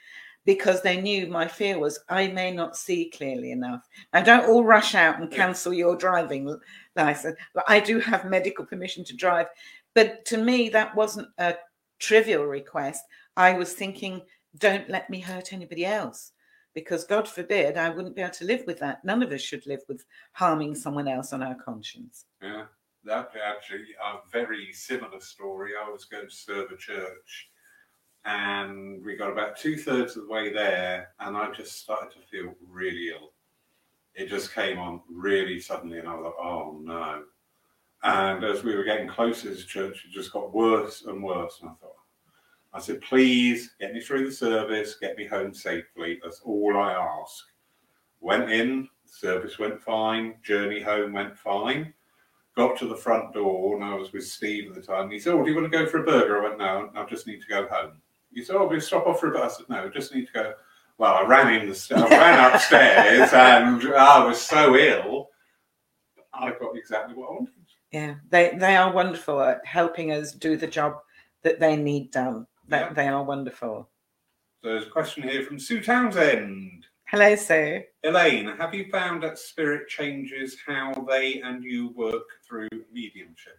because they knew my fear was I may not see clearly enough. Now, don't all rush out and cancel your driving license, but I do have medical permission to drive. But to me, that wasn't a trivial request. I was thinking, don't let me hurt anybody else because God forbid I wouldn't be able to live with that. None of us should live with harming someone else on our conscience. Yeah, that actually a very similar story. I was going to serve a church and we got about two thirds of the way there, and I just started to feel really ill. It just came on really suddenly, and I was like, oh no. And as we were getting closer to church, it just got worse and worse. And I thought, I said, please get me through the service, get me home safely. That's all I ask. Went in, service went fine, journey home went fine. Got to the front door, and I was with Steve at the time. He said, Oh, do you want to go for a burger? I went, No, I just need to go home. He said, Oh, we'll stop off for a bus. I said, No, I just need to go. Well, I ran in the st- I ran upstairs and I was so ill. I got exactly what I wanted. Yeah, they, they are wonderful at helping us do the job that they need done. That yeah. they are wonderful. So there's a question here from Sue Townsend. Hello, Sue. Elaine, have you found that spirit changes how they and you work through mediumship?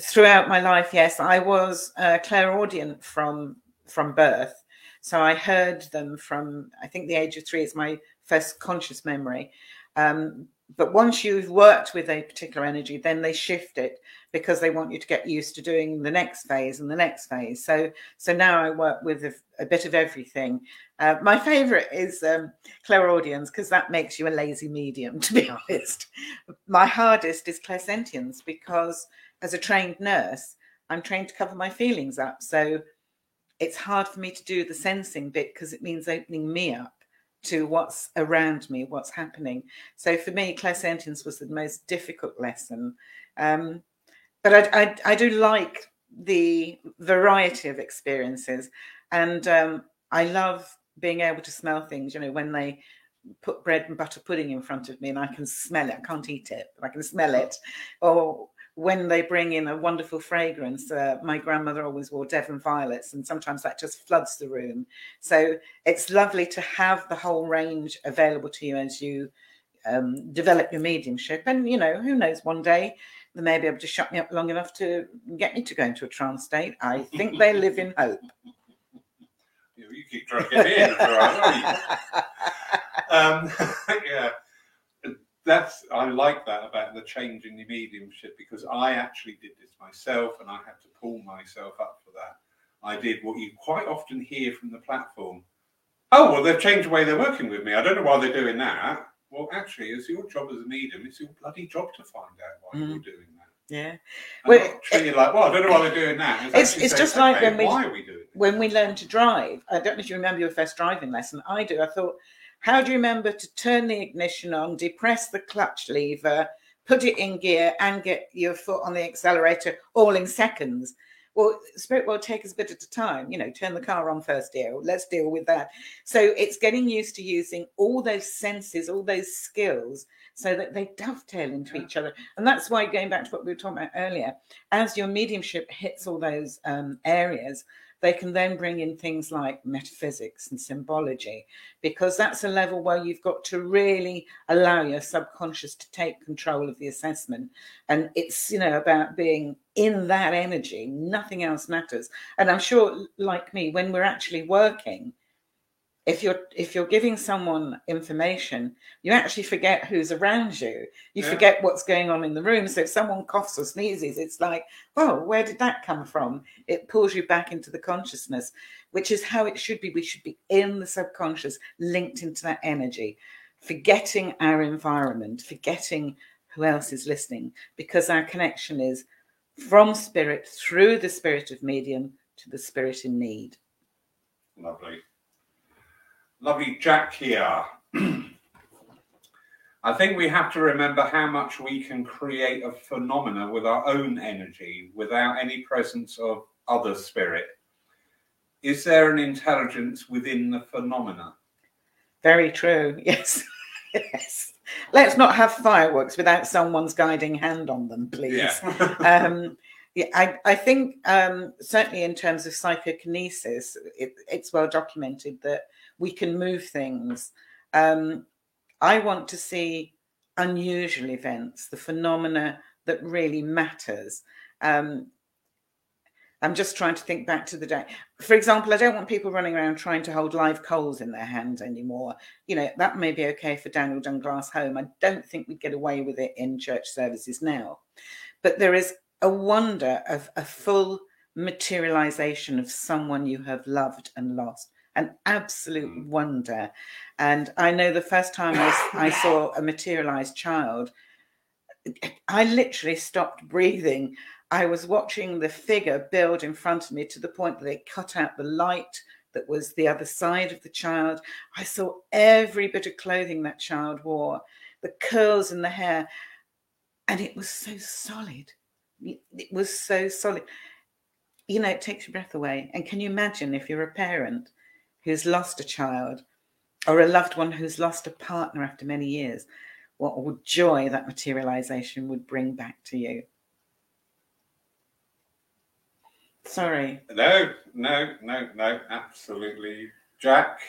Throughout my life, yes. I was a clairaudient from from birth, so I heard them from I think the age of three is my first conscious memory. Um, but once you've worked with a particular energy, then they shift it because they want you to get used to doing the next phase and the next phase. So, so now I work with a, a bit of everything. Uh, my favorite is um, clairaudience because that makes you a lazy medium, to be honest. My hardest is clairsentience because as a trained nurse, I'm trained to cover my feelings up. So it's hard for me to do the sensing bit because it means opening me up to what's around me, what's happening. So for me, clairsentience was the most difficult lesson. Um, but I, I, I, do like the variety of experiences, and um, I love being able to smell things. You know, when they put bread and butter pudding in front of me and I can smell it. I can't eat it, but I can smell it. Or when they bring in a wonderful fragrance. Uh, my grandmother always wore Devon violets, and sometimes that just floods the room. So it's lovely to have the whole range available to you as you um, develop your mediumship. And you know, who knows, one day they may be able to shut me up long enough to get me to go into a trance state. I think they live in hope. Yeah, You keep trying to get me in, um, yeah that's I like that about the change in the mediumship because I actually did this myself and I had to pull myself up for that. I did what you quite often hear from the platform. Oh well, they've changed the way they're working with me. I don't know why they're doing that. Well, actually, it's your job as a medium. It's your bloody job to find out why mm. you're doing that. Yeah. Well, treated like, well, I don't know why they're doing that. It's, it's, it's just like when we, we when we learn to drive. I don't know if you remember your first driving lesson. I do. I thought how do you remember to turn the ignition on, depress the clutch lever, put it in gear, and get your foot on the accelerator all in seconds? Well, spirit will take us a bit at a time. You know, turn the car on first, dear. Let's deal with that. So it's getting used to using all those senses, all those skills, so that they dovetail into each other. And that's why, going back to what we were talking about earlier, as your mediumship hits all those um, areas, they can then bring in things like metaphysics and symbology, because that's a level where you've got to really allow your subconscious to take control of the assessment. And it's, you know, about being in that energy, nothing else matters. And I'm sure, like me, when we're actually working, if you're if you're giving someone information you actually forget who's around you you yeah. forget what's going on in the room so if someone coughs or sneezes it's like oh where did that come from it pulls you back into the consciousness which is how it should be we should be in the subconscious linked into that energy forgetting our environment forgetting who else is listening because our connection is from spirit through the spirit of medium to the spirit in need. Lovely. Lovely Jack here. I think we have to remember how much we can create a phenomena with our own energy without any presence of other spirit. Is there an intelligence within the phenomena? Very true. Yes. yes. Let's not have fireworks without someone's guiding hand on them, please. Yeah. um, yeah, I, I think um, certainly in terms of psychokinesis, it, it's well documented that we can move things. Um, I want to see unusual events, the phenomena that really matters. Um, I'm just trying to think back to the day. For example, I don't want people running around trying to hold live coals in their hands anymore. You know, that may be okay for Daniel Dunglas Home. I don't think we'd get away with it in church services now. But there is a wonder of a full materialization of someone you have loved and lost an absolute mm. wonder. And I know the first time I, I saw a materialized child, I literally stopped breathing. I was watching the figure build in front of me to the point that they cut out the light that was the other side of the child. I saw every bit of clothing that child wore, the curls in the hair, and it was so solid. It was so solid. You know, it takes your breath away. And can you imagine if you're a parent who's lost a child or a loved one who's lost a partner after many years, what joy that materialization would bring back to you. Sorry. No, no, no, no, absolutely. Jack,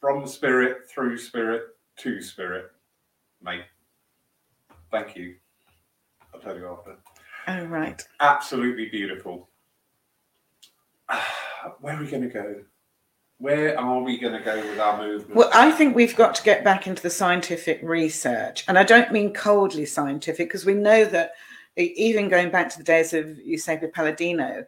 from spirit, through spirit, to spirit, mate. Thank you. I'll tell you after. Oh, right. Absolutely beautiful. Ah. Where are we going to go? Where are we going to go with our movement? Well, I think we've got to get back into the scientific research. And I don't mean coldly scientific, because we know that even going back to the days of Eusapia Palladino,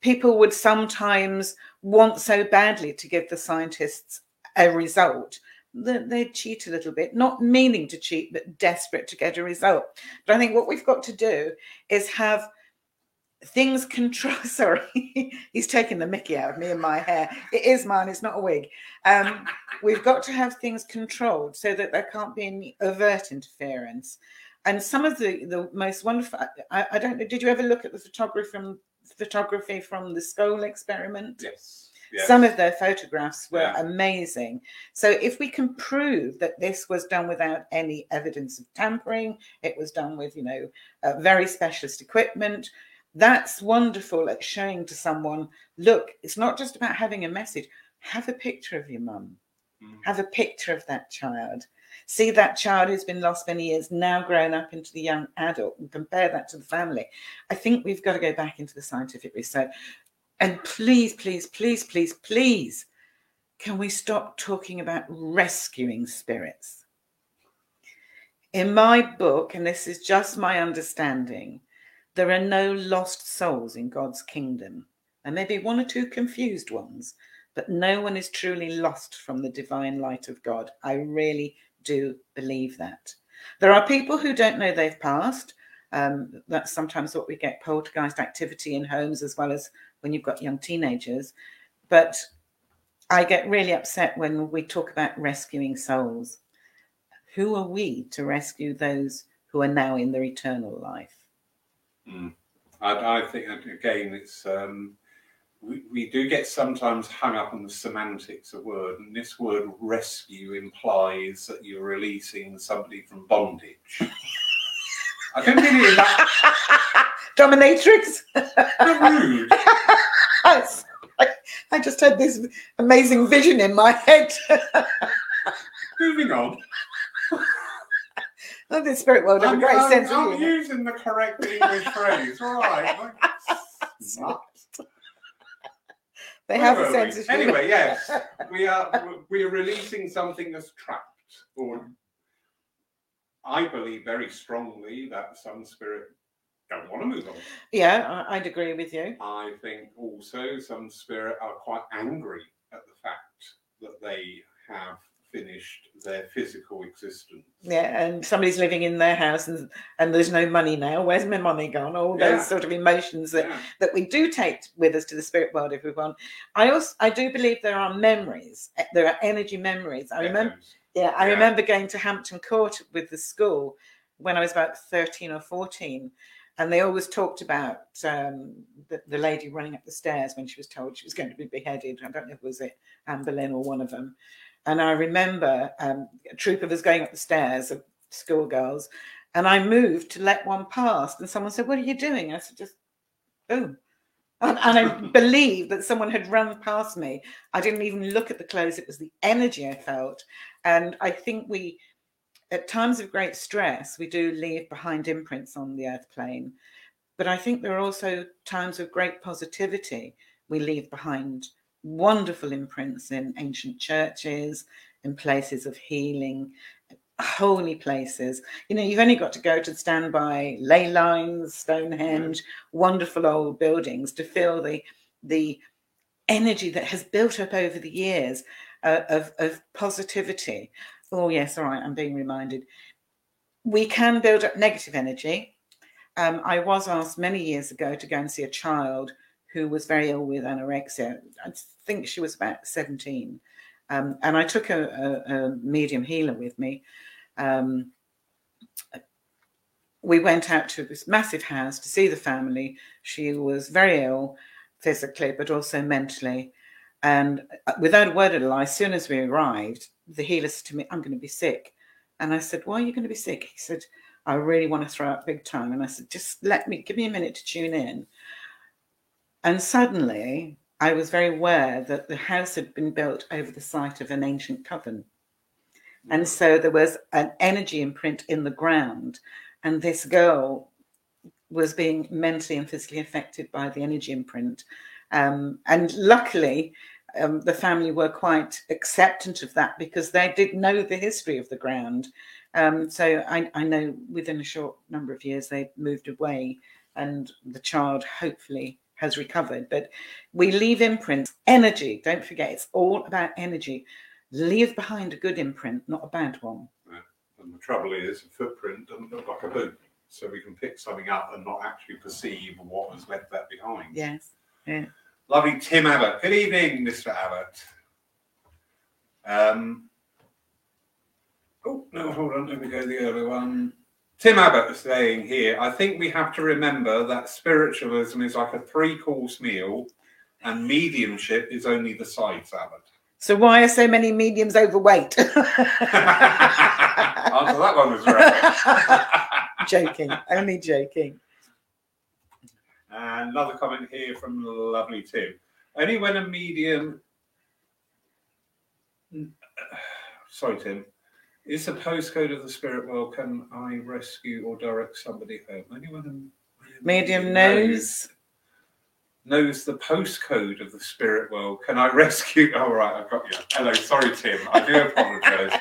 people would sometimes want so badly to give the scientists a result that they'd cheat a little bit, not meaning to cheat, but desperate to get a result. But I think what we've got to do is have things control sorry he's taking the mickey out of me and my hair it is mine it's not a wig um, we've got to have things controlled so that there can't be any overt interference and some of the the most wonderful i, I don't know did you ever look at the photography from photography from the Scole experiment yes Yes. Some of their photographs were yeah. amazing. So, if we can prove that this was done without any evidence of tampering, it was done with, you know, uh, very specialist equipment, that's wonderful at showing to someone look it's not just about having a message. Have a picture of your mum. Mm. have a picture of that child. See that child who's been lost many years now grown up into the young adult and compare that to the family. I think we've got to go back into the scientific research. And please please please please please can we stop talking about rescuing spirits? In my book and this is just my understanding there are no lost souls in God's kingdom. There may be one or two confused ones, but no one is truly lost from the divine light of God. I really do believe that. There are people who don't know they've passed. Um, that's sometimes what we get poltergeist activity in homes as well as when you've got young teenagers. But I get really upset when we talk about rescuing souls. Who are we to rescue those who are now in their eternal life? Mm. I, I, think again, it's um, we, we do get sometimes hung up on the semantics of word, and this word rescue implies that you're releasing somebody from bondage. I don't really that dominatrix. rude. I just had this amazing vision in my head. Moving on. Oh, the spirit world have a great I'm, sense I'm using the correct English phrase. All right. they have a sense of humor. Anyway, yes, we are we are releasing something that's trapped, or I believe very strongly that some spirit don't want to move on. Yeah, I'd agree with you. I think also some spirit are quite angry at the fact that they have finished their physical existence. Yeah, and somebody's living in their house and and there's no money now. Where's my money gone? All Yeah. those sort of emotions that Yeah. that we do take with us to the spirit world if we want. I also I do believe there are memories. eh, There are energy memories. I remember yeah, I Yeah. remember going to Hampton Court with the school when I was about 13 or 14. And they always talked about um, the, the lady running up the stairs when she was told she was going to be beheaded. I don't know if it was it Anne Boleyn or one of them. And I remember um, a troop of us going up the stairs, of schoolgirls, and I moved to let one pass. And someone said, What are you doing? I said, Just, oh. And, and I believe that someone had run past me. I didn't even look at the clothes, it was the energy I felt. And I think we, at times of great stress, we do leave behind imprints on the earth plane. But I think there are also times of great positivity. We leave behind wonderful imprints in ancient churches, in places of healing, holy places. You know, you've only got to go to stand by ley lines, Stonehenge, wonderful old buildings to feel the the energy that has built up over the years uh, of, of positivity. Oh, yes, all right, I'm being reminded. We can build up negative energy. Um, I was asked many years ago to go and see a child who was very ill with anorexia. I think she was about 17. Um, and I took a, a, a medium healer with me. Um, we went out to this massive house to see the family. She was very ill physically, but also mentally. And uh, without a word of a lie, as soon as we arrived, the healer said to me, I'm going to be sick. And I said, Why are you going to be sick? He said, I really want to throw up big time. And I said, Just let me, give me a minute to tune in. And suddenly, I was very aware that the house had been built over the site of an ancient coven. And so there was an energy imprint in the ground. And this girl was being mentally and physically affected by the energy imprint. Um, and luckily, um, the family were quite acceptant of that because they did know the history of the ground. Um, so I, I know within a short number of years they moved away, and the child hopefully has recovered. But we leave imprints, energy. Don't forget, it's all about energy. Leave behind a good imprint, not a bad one. And the trouble is, a footprint doesn't look like a boot. So we can pick something up and not actually perceive what has left that behind. Yes. Lovely Tim Abbott. Good evening, Mr. Abbott. Um, oh, no, hold on. Let me go the earlier one. Tim Abbott is saying here, I think we have to remember that spiritualism is like a three course meal and mediumship is only the side salad. So why are so many mediums overweight? Answer that one was right. joking, only joking. And another comment here from lovely Tim. Only when a medium. Sorry, Tim. Is the postcode of the spirit world? Can I rescue or direct somebody home? When Medium knows. knows the postcode of the spirit world. Can I rescue? All right, I've got you. Hello, sorry, Tim. I do apologise,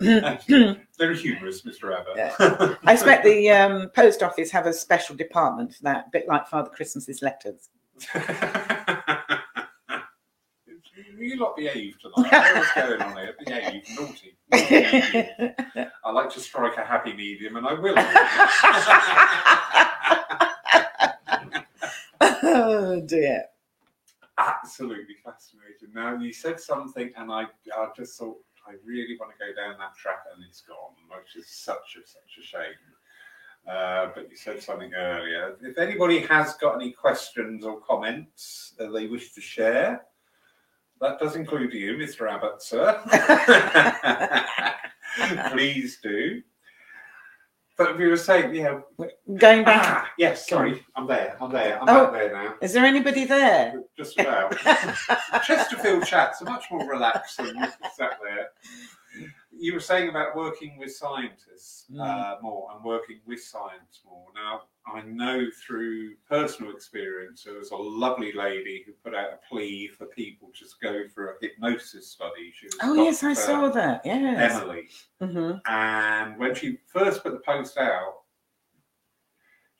mate. Very humorous, Mr. Abbott. I expect the um, post office have a special department for that, a bit like Father Christmas's letters. you lot behave tonight. What's going on here? Behave, naughty. naughty. I like to strike a happy medium, and I will. oh dear. Absolutely fascinating. Now you said something, and I, I just thought I really want to go down that track, and it's gone, which is such a such a shame. Uh, but you said something earlier. If anybody has got any questions or comments that they wish to share, that does include you, Mr. Abbott, sir. Please do. But we were saying, yeah. Going back, Ah, yes, sorry, I'm there. I'm there. I'm Oh. back there now. is there anybody there? Just about. Chesterfield chats are much more relaxed than you sat there. You were saying about working with scientists uh, more and working with science more. Now, I know through personal experience, there was a lovely lady who put out a plea for people to go for a hypnosis study. She was Oh yes, I saw that. Yes. Emily. hmm And when she first put the post out,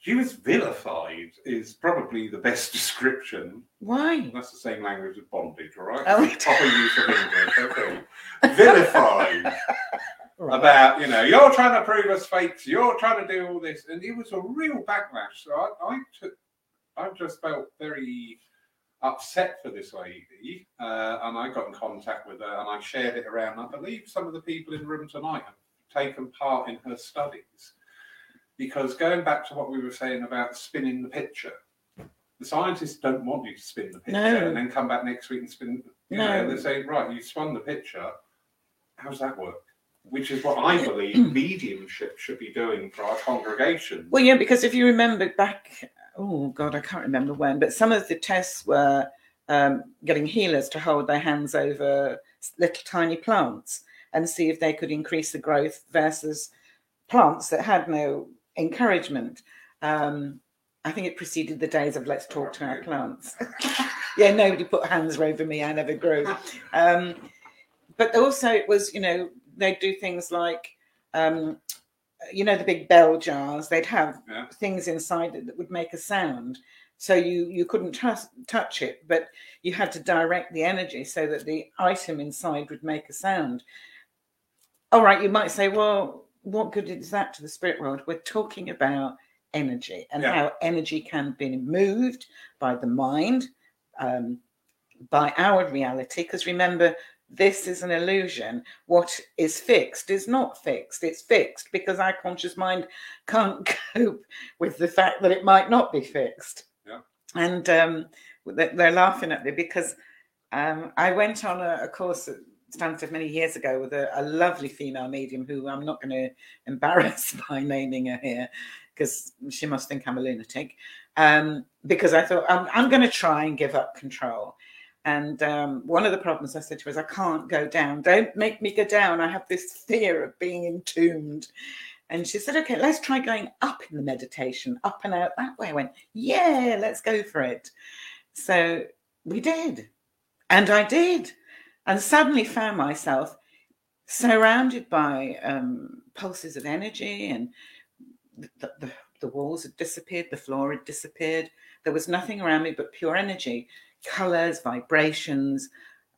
she was vilified. Is probably the best description. Why? That's the same language as bondage, all right? Oh. Proper use of English. Okay. Vilified Right. about you know you're trying to prove us fakes. You're trying to do all this, and it was a real backlash. So I, I took, I just felt very upset for this lady, uh, and I got in contact with her and I shared it around. I believe some of the people in the room tonight have taken part in her studies because going back to what we were saying about spinning the picture. The scientists don't want you to spin the picture No. and then come back next week and spin. You No. know, they say, right, you spun the picture. How's that work? Which is what I believe mediumship should be doing for our congregation. Well, yeah, because if you remember back, oh God, I can't remember when, but some of the tests were um, getting healers to hold their hands over little tiny plants and see if they could increase the growth versus plants that had no encouragement. Um, I think it preceded the days of let's talk to our plants. yeah, nobody put hands over me. I never grew. Um, but also, it was, you know, they'd do things like, um, you know, the big bell jars, they'd have Yeah. things inside it that would make a sound. So you, you couldn't touch touch it, but you had to direct the energy so that the item inside would make a sound. All right, you might say, well, what good is that to the spirit world? We're talking about energy and Yeah. how energy can be moved by the mind, um, by our reality. Because remember, this is an illusion. What is fixed is not fixed. It's fixed because our conscious mind can't cope with the fact that it might not be fixed. Yeah. And um, they- they're laughing at me because um, I went on a, a course at Stansted many years ago with a, a lovely female medium who I'm not going to embarrass by naming her here because she must think I'm a lunatic. Um, because I thought I'm, I'm going to try and give up control. And um, one of the problems I said to her is, I can't go down. Don't make me go down. I have this fear of being entombed. And she said, okay, let's try going up in the meditation, up and out that way. I went, yeah, let's go for it. So we did. And I did. And suddenly found myself surrounded by um, pulses of energy and the, the, the walls had disappeared, the floor had disappeared. There was nothing around me but pure energy, colors, vibrations,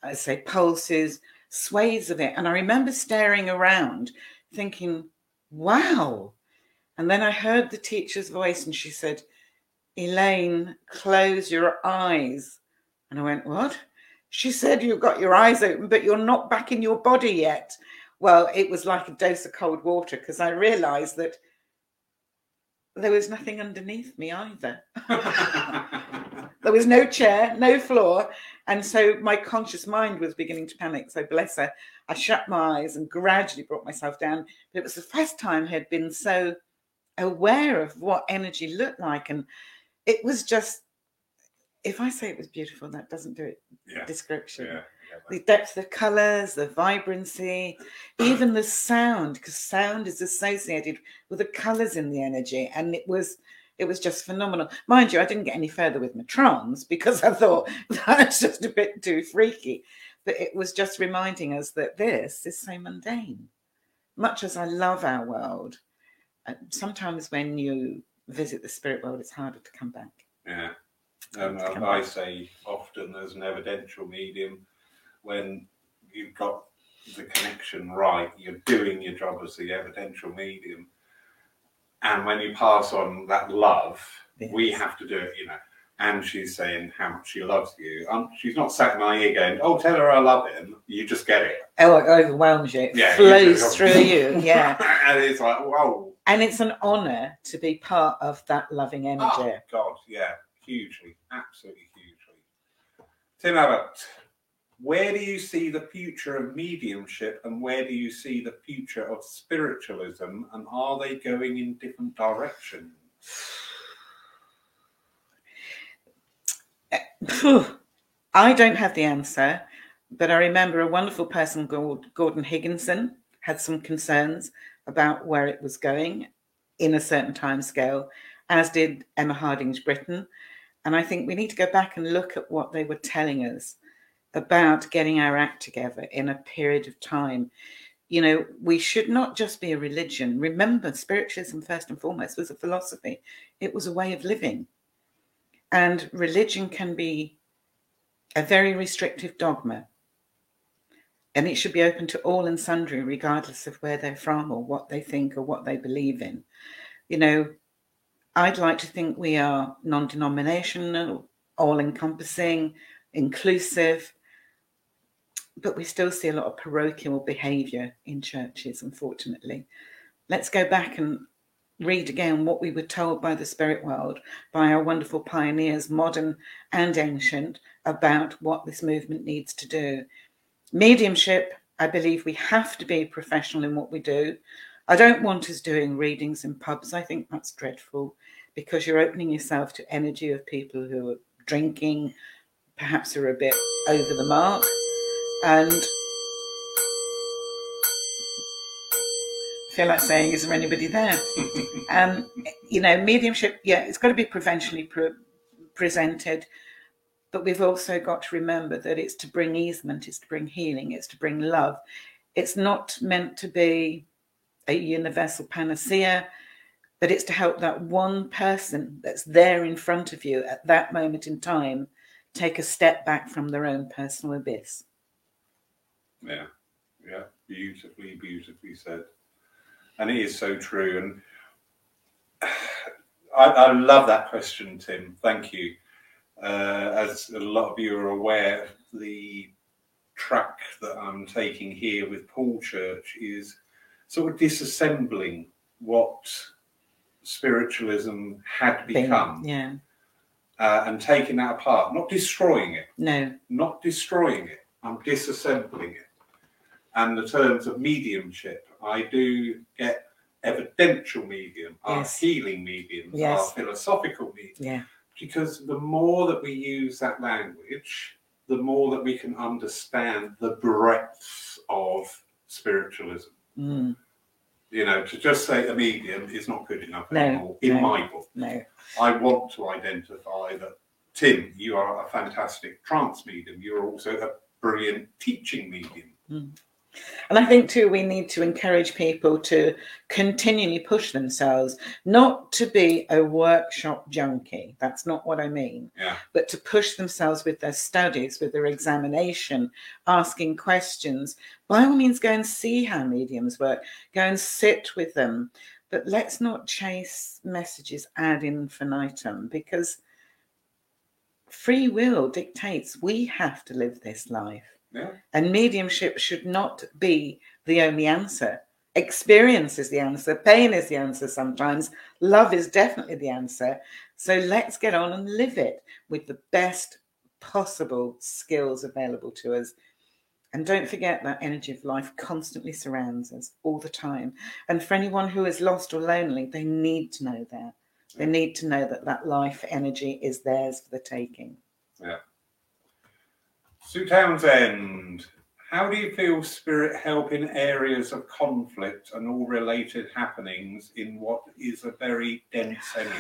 I say pulses, sways of it. And I remember staring around thinking, wow. And then I heard the teacher's voice and she said, Elaine, close your eyes. And I went, what? She said, you've got your eyes open, but you're not back in your body yet. Well, it was like a dose of cold water because I realized that there was nothing underneath me either. there was no chair, no floor. And so my conscious mind was beginning to panic. So bless her. I shut my eyes and gradually brought myself down. But it was the first time I had been so aware of what energy looked like. And it was just, if I say it was beautiful, that doesn't do it yeah, description yeah, the depth of colors, the vibrancy, even the sound, because sound is associated with the colors in the energy, and it was it was just phenomenal. Mind you, I didn't get any further with my trance because I thought that's just a bit too freaky. But it was just reminding us that this is so mundane. Much as I love our world, uh, sometimes when you visit the spirit world, it's harder to come back. yeah. Um, Come I say often as an evidential medium, when you've got the connection right, you're doing your job as the evidential medium. And when you pass on that love, we have to do it, you know. And she's saying how much she loves you. Um, she's not sat in my ear going, "Oh, tell her I love him." You just get it. Oh, it overwhelms you. It Yeah, you flows just- through you. Yeah. and it's like, whoa, And it's an honor to be part of that loving energy. Oh, God, yeah, hugely, absolutely hugely. Tim Abbott, where do you see the future of mediumship and where do you see the future of spiritualism and are they going in different directions? I don't have the answer, but I remember a wonderful person called Gordon Higginson had some concerns about where it was going in a certain time scale, as did Emma Hardinge Britten. And I think we need to go back and look at what they were telling us about getting our act together in a period of time. You know, we should not just be a religion. Remember, spiritualism, first and foremost, was a philosophy. it was a way of living. And religion can be a very restrictive dogma. And it should be open to all and sundry, regardless of where they're from or what they think or what they believe in. You know, I'd like to think we are non denominational, all encompassing, inclusive, but we still see a lot of parochial behaviour in churches, unfortunately. Let's go back and read again what we were told by the spirit world, by our wonderful pioneers, modern and ancient, about what this movement needs to do. Mediumship, I believe we have to be professional in what we do. I don't want us doing readings in pubs. I think that's dreadful because you're opening yourself to energy of people who are drinking, perhaps are a bit over the mark. And I feel like saying, is there anybody there? um, you know, mediumship, yeah, it's got to be provincially pre- presented, but we've also got to remember that it's to bring easement, it's to bring healing, it's to bring love. It's not meant to be a universal panacea, but it's to help that one person that's there in front of you at that moment in time take a step back from their own personal abyss. Yeah, yeah, beautifully, beautifully said and it is so true. And I, I love that question, Tim. Thank you. Uh, as a lot of you are aware, the track that I'm taking here with Paul Church is sort of disassembling what spiritualism had become. Yeah. Uh, and taking that apart, not destroying it. No. Not destroying it. I'm disassembling it. And the terms of mediumship I do get evidential medium, our Yes. healing mediums, our Yes. philosophical medium. Yeah. Because the more that we use that language, the more that we can understand the breadth of spiritualism. Mm. You know, to just say a medium is not good enough No, anymore in no. my book. No. I want to identify that Tim, you are a fantastic trance medium. You're also a brilliant teaching medium. Hmm. And I think too, we need to encourage people to continually push themselves, not to be a workshop junkie. That's not what I mean. Yeah. But to push themselves with their studies, with their examination, asking questions. By all means, go and see how mediums work, go and sit with them. But let's not chase messages ad infinitum because free will dictates we have to live this life. Yeah. And mediumship should not be the only answer. Experience is the answer. Pain is the answer sometimes. Love is definitely the answer. So let's get on and live it with the best possible skills available to us. And don't forget that energy of life constantly surrounds us all the time. And for anyone who is lost or lonely, they need to know that. They need to know that that life energy is theirs for the taking. Sue Townsend, how do you feel spirit help in areas of conflict and all related happenings in what is a very dense energy?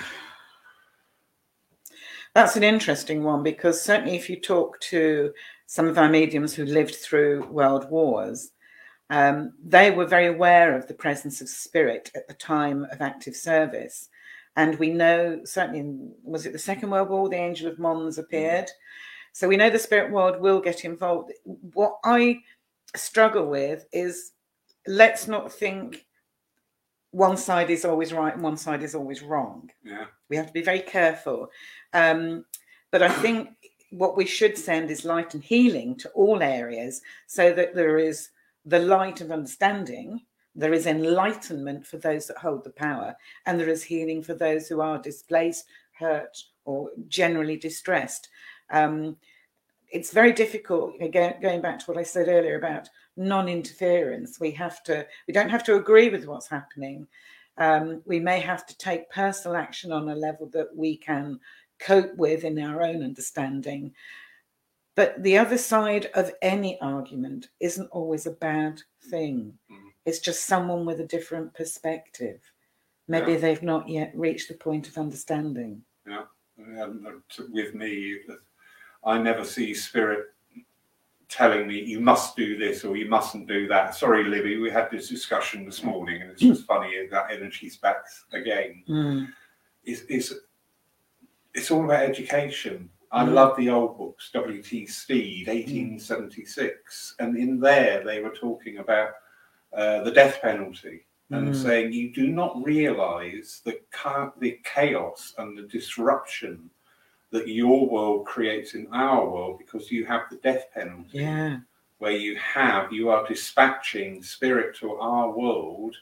That's an interesting one because certainly if you talk to some of our mediums who lived through world wars, um, they were very aware of the presence of spirit at the time of active service. And we know, certainly, in, was it the Second World War, the Angel of Mons appeared? So we know the spirit world will get involved. What I struggle with is let's not think one side is always right and one side is always wrong. Yeah, We have to be very careful. Um, but I think what we should send is light and healing to all areas so that there is the light of understanding, there is enlightenment for those that hold the power, and there is healing for those who are displaced, hurt, or generally distressed. Um, it's very difficult again going back to what i said earlier about non-interference we have to we don't have to agree with what's happening. Um, we may have to take personal action on a level that we can cope with in our own understanding. But the other side of any argument isn't always a bad thing. Mhm. it's just someone with a different perspective. Maybe Yeah. they've not yet reached the point of understanding. And uh, t- with me, I never see spirit telling me you must do this or you mustn't do that. Sorry, Libby, we had this discussion this morning, and it's just funny that energy's back again. Mm, is is it's all about education. I Mhm. love the old books, W.T. Stead, 1876, and in there they were talking about uh, the death penalty and Mm. saying you do not realise the cha- the chaos and the disruption that your world creates in our world because you have the death penalty Yeah. where you have you are dispatching spirit to our world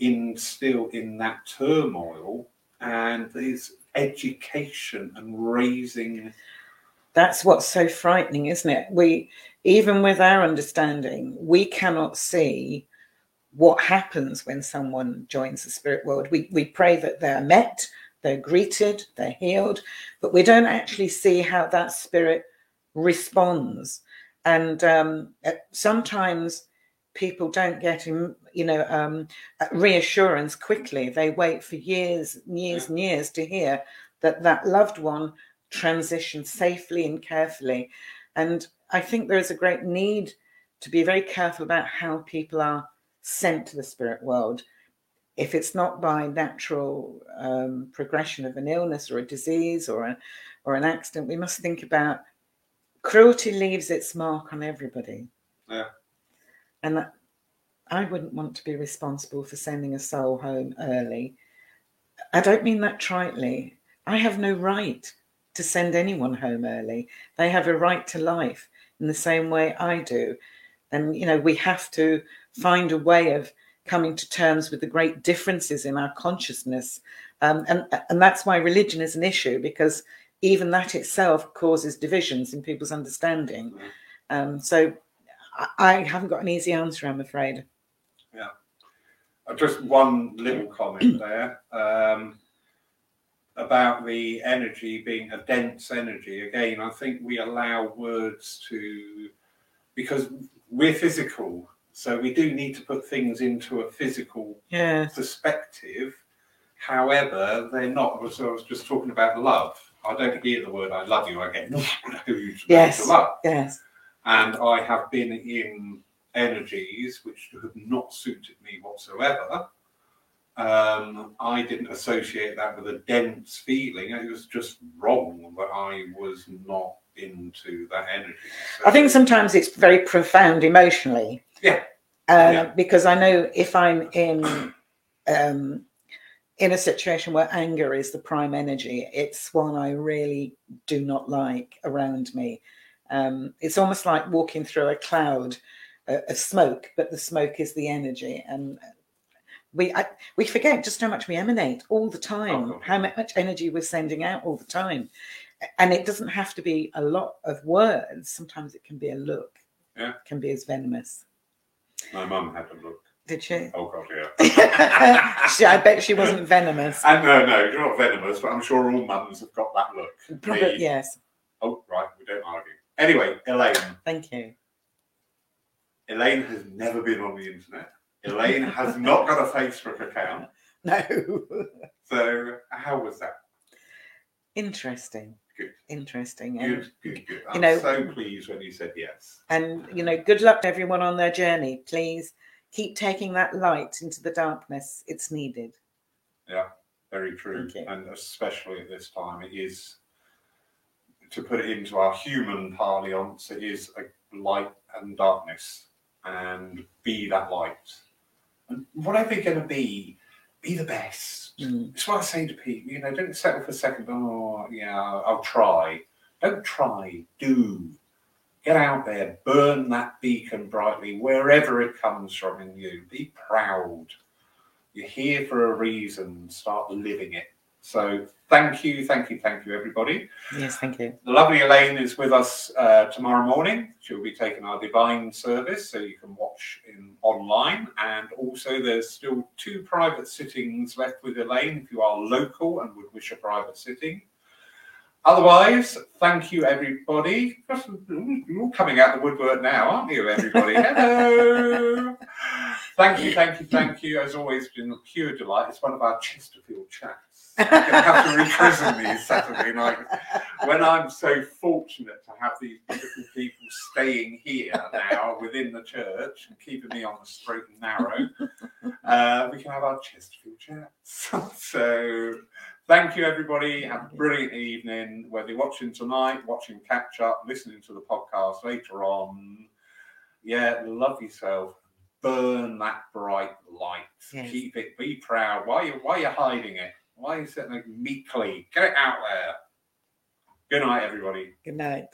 in still in that turmoil and there's education and raising That's what's so frightening, isn't it? We, even with our understanding, we cannot see what happens when someone joins the spirit world. We, we pray that they're met, they're greeted, they're healed, but we don't actually see how that spirit responds. And um, uh, sometimes people don't get, you know, um, uh, reassurance quickly. They wait for years, years, and years to hear that that loved one transitioned safely and carefully. And I think there is a great need to be very careful about how people are sent to the spirit world. If it's not by natural um, progression of an illness or a disease or a, or an accident, we must think about cruelty leaves its mark on everybody. Yeah. And that, I wouldn't want to be responsible for sending a soul home early. I don't mean that tritely. I have no right to send anyone home early. They have a right to life in the same way I do. And, you know, we have to find a way of coming to terms with the great differences in our consciousness. Um, and, and that's why religion is an issue, because even that itself causes divisions in people's understanding. Um, so I, I haven't got an easy answer, I'm afraid. Yeah. Uh, Just one little comment there um, about the energy being a dense energy. Again, I think we allow words to, because we're physical, so we do need to put things into a physical Yeah. perspective. However, they're not. So I was just talking about love. I don't hear the word "I love you." I get no, Yes. love Yes. and I have been in energies which have not suited me whatsoever. Um, I didn't associate that with a dense feeling. It was just wrong that I was not into that energy. So- I think sometimes it's very profound emotionally. Yeah. Uh, Yeah. Because I know if I'm in um, in a situation where anger is the prime energy, it's one I really do not like around me. Um, it's almost like walking through a cloud uh, of smoke, but the smoke is the energy, and we I, we forget just how much we emanate all the time, Oh, how much energy we're sending out all the time, and it doesn't have to be a lot of words. Sometimes it can be a look. Yeah. It can be as venomous. My mum had a look. Did she? Oh god, yeah. she? I bet she wasn't venomous. And no, no, you're not venomous, but I'm sure all mums have got that look. Probably, Me- yes. Oh, right, we don't argue. Anyway, Elaine. Thank you. Elaine has never been on the internet. Elaine has not got a Facebook account. No. So how was that? Interesting. Good. Interesting. And, Good, good, good. You I'm know- so pleased when you said yes. and you know, good luck to everyone on their journey. Please keep taking that light into the darkness. It's needed. Yeah, very true. You. And especially at this time, it is, to put it into our human parlance, it is a light and darkness. And be that light. And whatever you're going to be, be the best. Mm. It's what I say to people, you know, don't settle for second, oh, yeah, I'll try. Don't try, do. Get out there, burn that beacon brightly wherever it comes from in you. Be proud. You're here for a reason. Start living it. So thank you, thank you, thank you, everybody. Yes, thank you. The lovely Elaine is with us uh, tomorrow morning. She'll be taking our divine service, so you can watch in online. And also, there's still two private sittings left with Elaine if you are local and would wish a private sitting. Otherwise, thank you, everybody. You're all coming out the woodwork now, aren't you, everybody? Hello. Thank you, thank you, thank you. As always, been a pure delight. It's one of our Chesterfield chats. You're going to have to rechristen me Saturday night when I'm so fortunate to have these beautiful people staying here now within the church and keeping me on the straight and narrow. uh, we can have our Chesterfield chats. so, thank you, everybody. Have a brilliant evening. Whether you're watching tonight, watching catch up, listening to the podcast later on. Yeah, love yourself. Burn that bright light. Yes. Keep it. Be proud. Why you Why you hiding it? Why are you sitting there meekly? Get it out there. Good night, everybody. Good night.